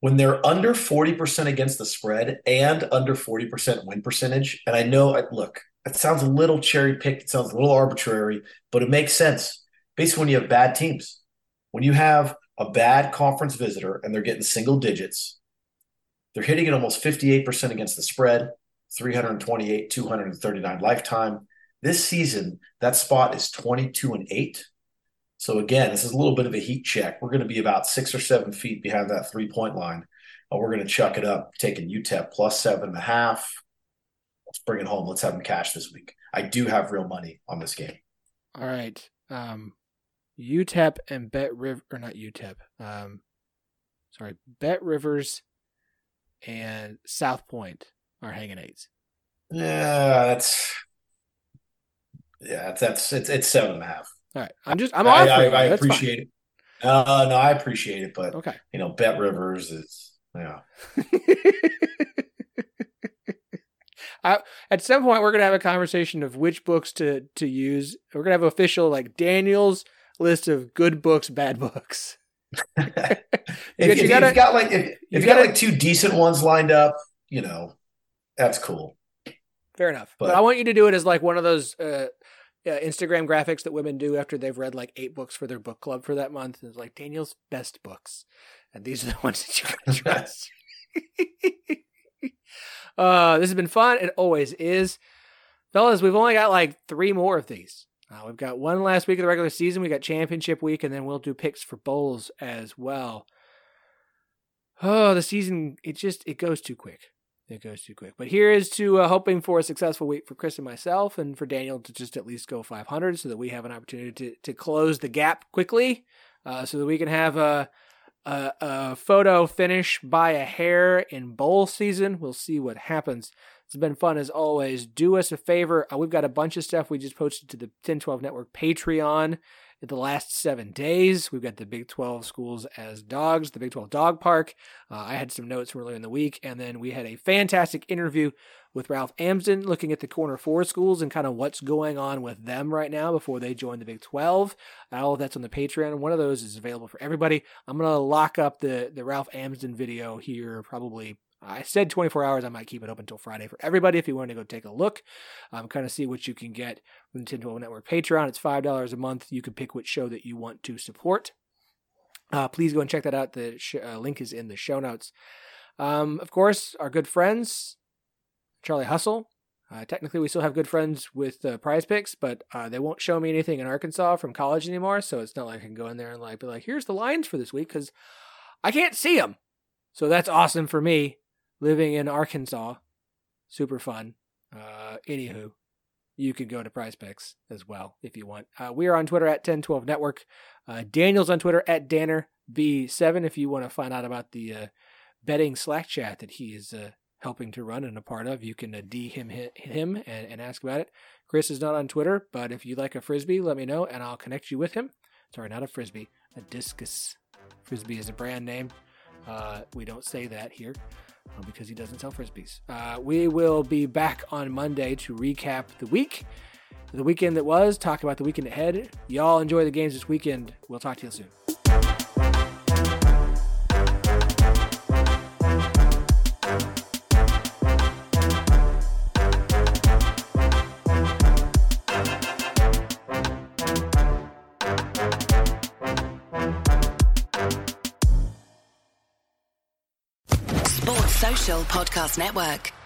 when they're under 40% against the spread and under 40% win percentage, and I know, look, it sounds a little cherry picked, it sounds a little arbitrary, but it makes sense. Basically, when you have bad teams, when you have a bad conference visitor and they're getting single digits, they're hitting it almost 58% against the spread, 328, 239 lifetime. This season, that spot is 22 and 8. So again, this is a little bit of a heat check. We're going to be about six or seven feet behind that three point line. Uh, we're going to chuck it up, taking UTEP plus seven and a half. Let's bring it home. Let's have them cash this week. I do have real money on this game. All right. Um, UTEP and Bet River, or not UTEP. Um, sorry, Bet Rivers and South Point are hanging eights. Yeah, that's yeah, that's that's it's it's seven and a half. All right, I'm just I'm I. I, I appreciate it. Uh, no, I appreciate it, but Okay. you know, Bet Rivers is yeah. [laughs] I, at some point, we're gonna have a conversation of which books to to use. We're gonna have official like Daniel's list of good books, bad books. if, [laughs] you if gotta- you've got like if, you if you gotta- got like two decent ones lined up, you know, that's cool. Fair enough. But, But- I want you to do it as like one of those uh, uh, Instagram graphics that women do after they've read like eight books for their book club for that month. And it's like Daniel's best books, and these are the [laughs] ones that you can [laughs] trust. Uh, this has been fun. It always is, fellas. We've only got like three more of these. Uh, we've got one last week of the regular season. We got championship week, and then we'll do picks for bowls as well. Oh, the season it just it goes too quick. It goes too quick. But here is to uh, hoping for a successful week for Chris and myself, and for Daniel to just at least go 500, so that we have an opportunity to to close the gap quickly, uh, so that we can have a, a a photo finish by a hair in bowl season. We'll see what happens. It's been fun as always. Do us a favor. Uh, we've got a bunch of stuff we just posted to the Ten12 Network Patreon the last seven days. We've got the Big 12 schools as dogs, the Big 12 Dog Park. Uh, I had some notes earlier in the week, and then we had a fantastic interview with Ralph Amsden looking at the Corner 4 schools and kind of what's going on with them right now before they join the Big 12. All of that's on the Patreon. One of those is available for everybody. I'm going to lock up the, the Ralph Amsden video here probably I said 24 hours. I might keep it open until Friday for everybody if you want to go take a look, um, kind of see what you can get from the Ten12 Network Patreon. It's $5 a month. You can pick which show that you want to support. Uh, please go and check that out. The sh- uh, link is in the show notes. Um, of course, our good friends, Charlie Hustle. Uh, technically, we still have good friends with uh, Prize Picks, but uh, they won't show me anything in Arkansas from college anymore. So it's not like I can go in there and like be like, "Here's the lines for this week," because I can't see them. So that's awesome for me living in Arkansas. Super fun. Uh, anywho, you could go to Prize Picks as well if you want. Uh, we are on Twitter at Ten12 Network. Uh, Daniel's on Twitter at DannerB7 if you want to find out about the uh, betting Slack chat that he is uh, helping to run and a part of. You can uh, D him him and, and ask about it. Chris is not on Twitter, but if you'd like a frisbee, let me know and I'll connect you with him. Sorry, not a frisbee, a discus. Frisbee is a brand name. Uh, we don't say that here because he doesn't sell frisbees. Uh, we will be back on Monday to recap the week, the weekend that was, talk about the weekend ahead. Y'all enjoy the games this weekend. We'll talk to you soon. Podcast Network.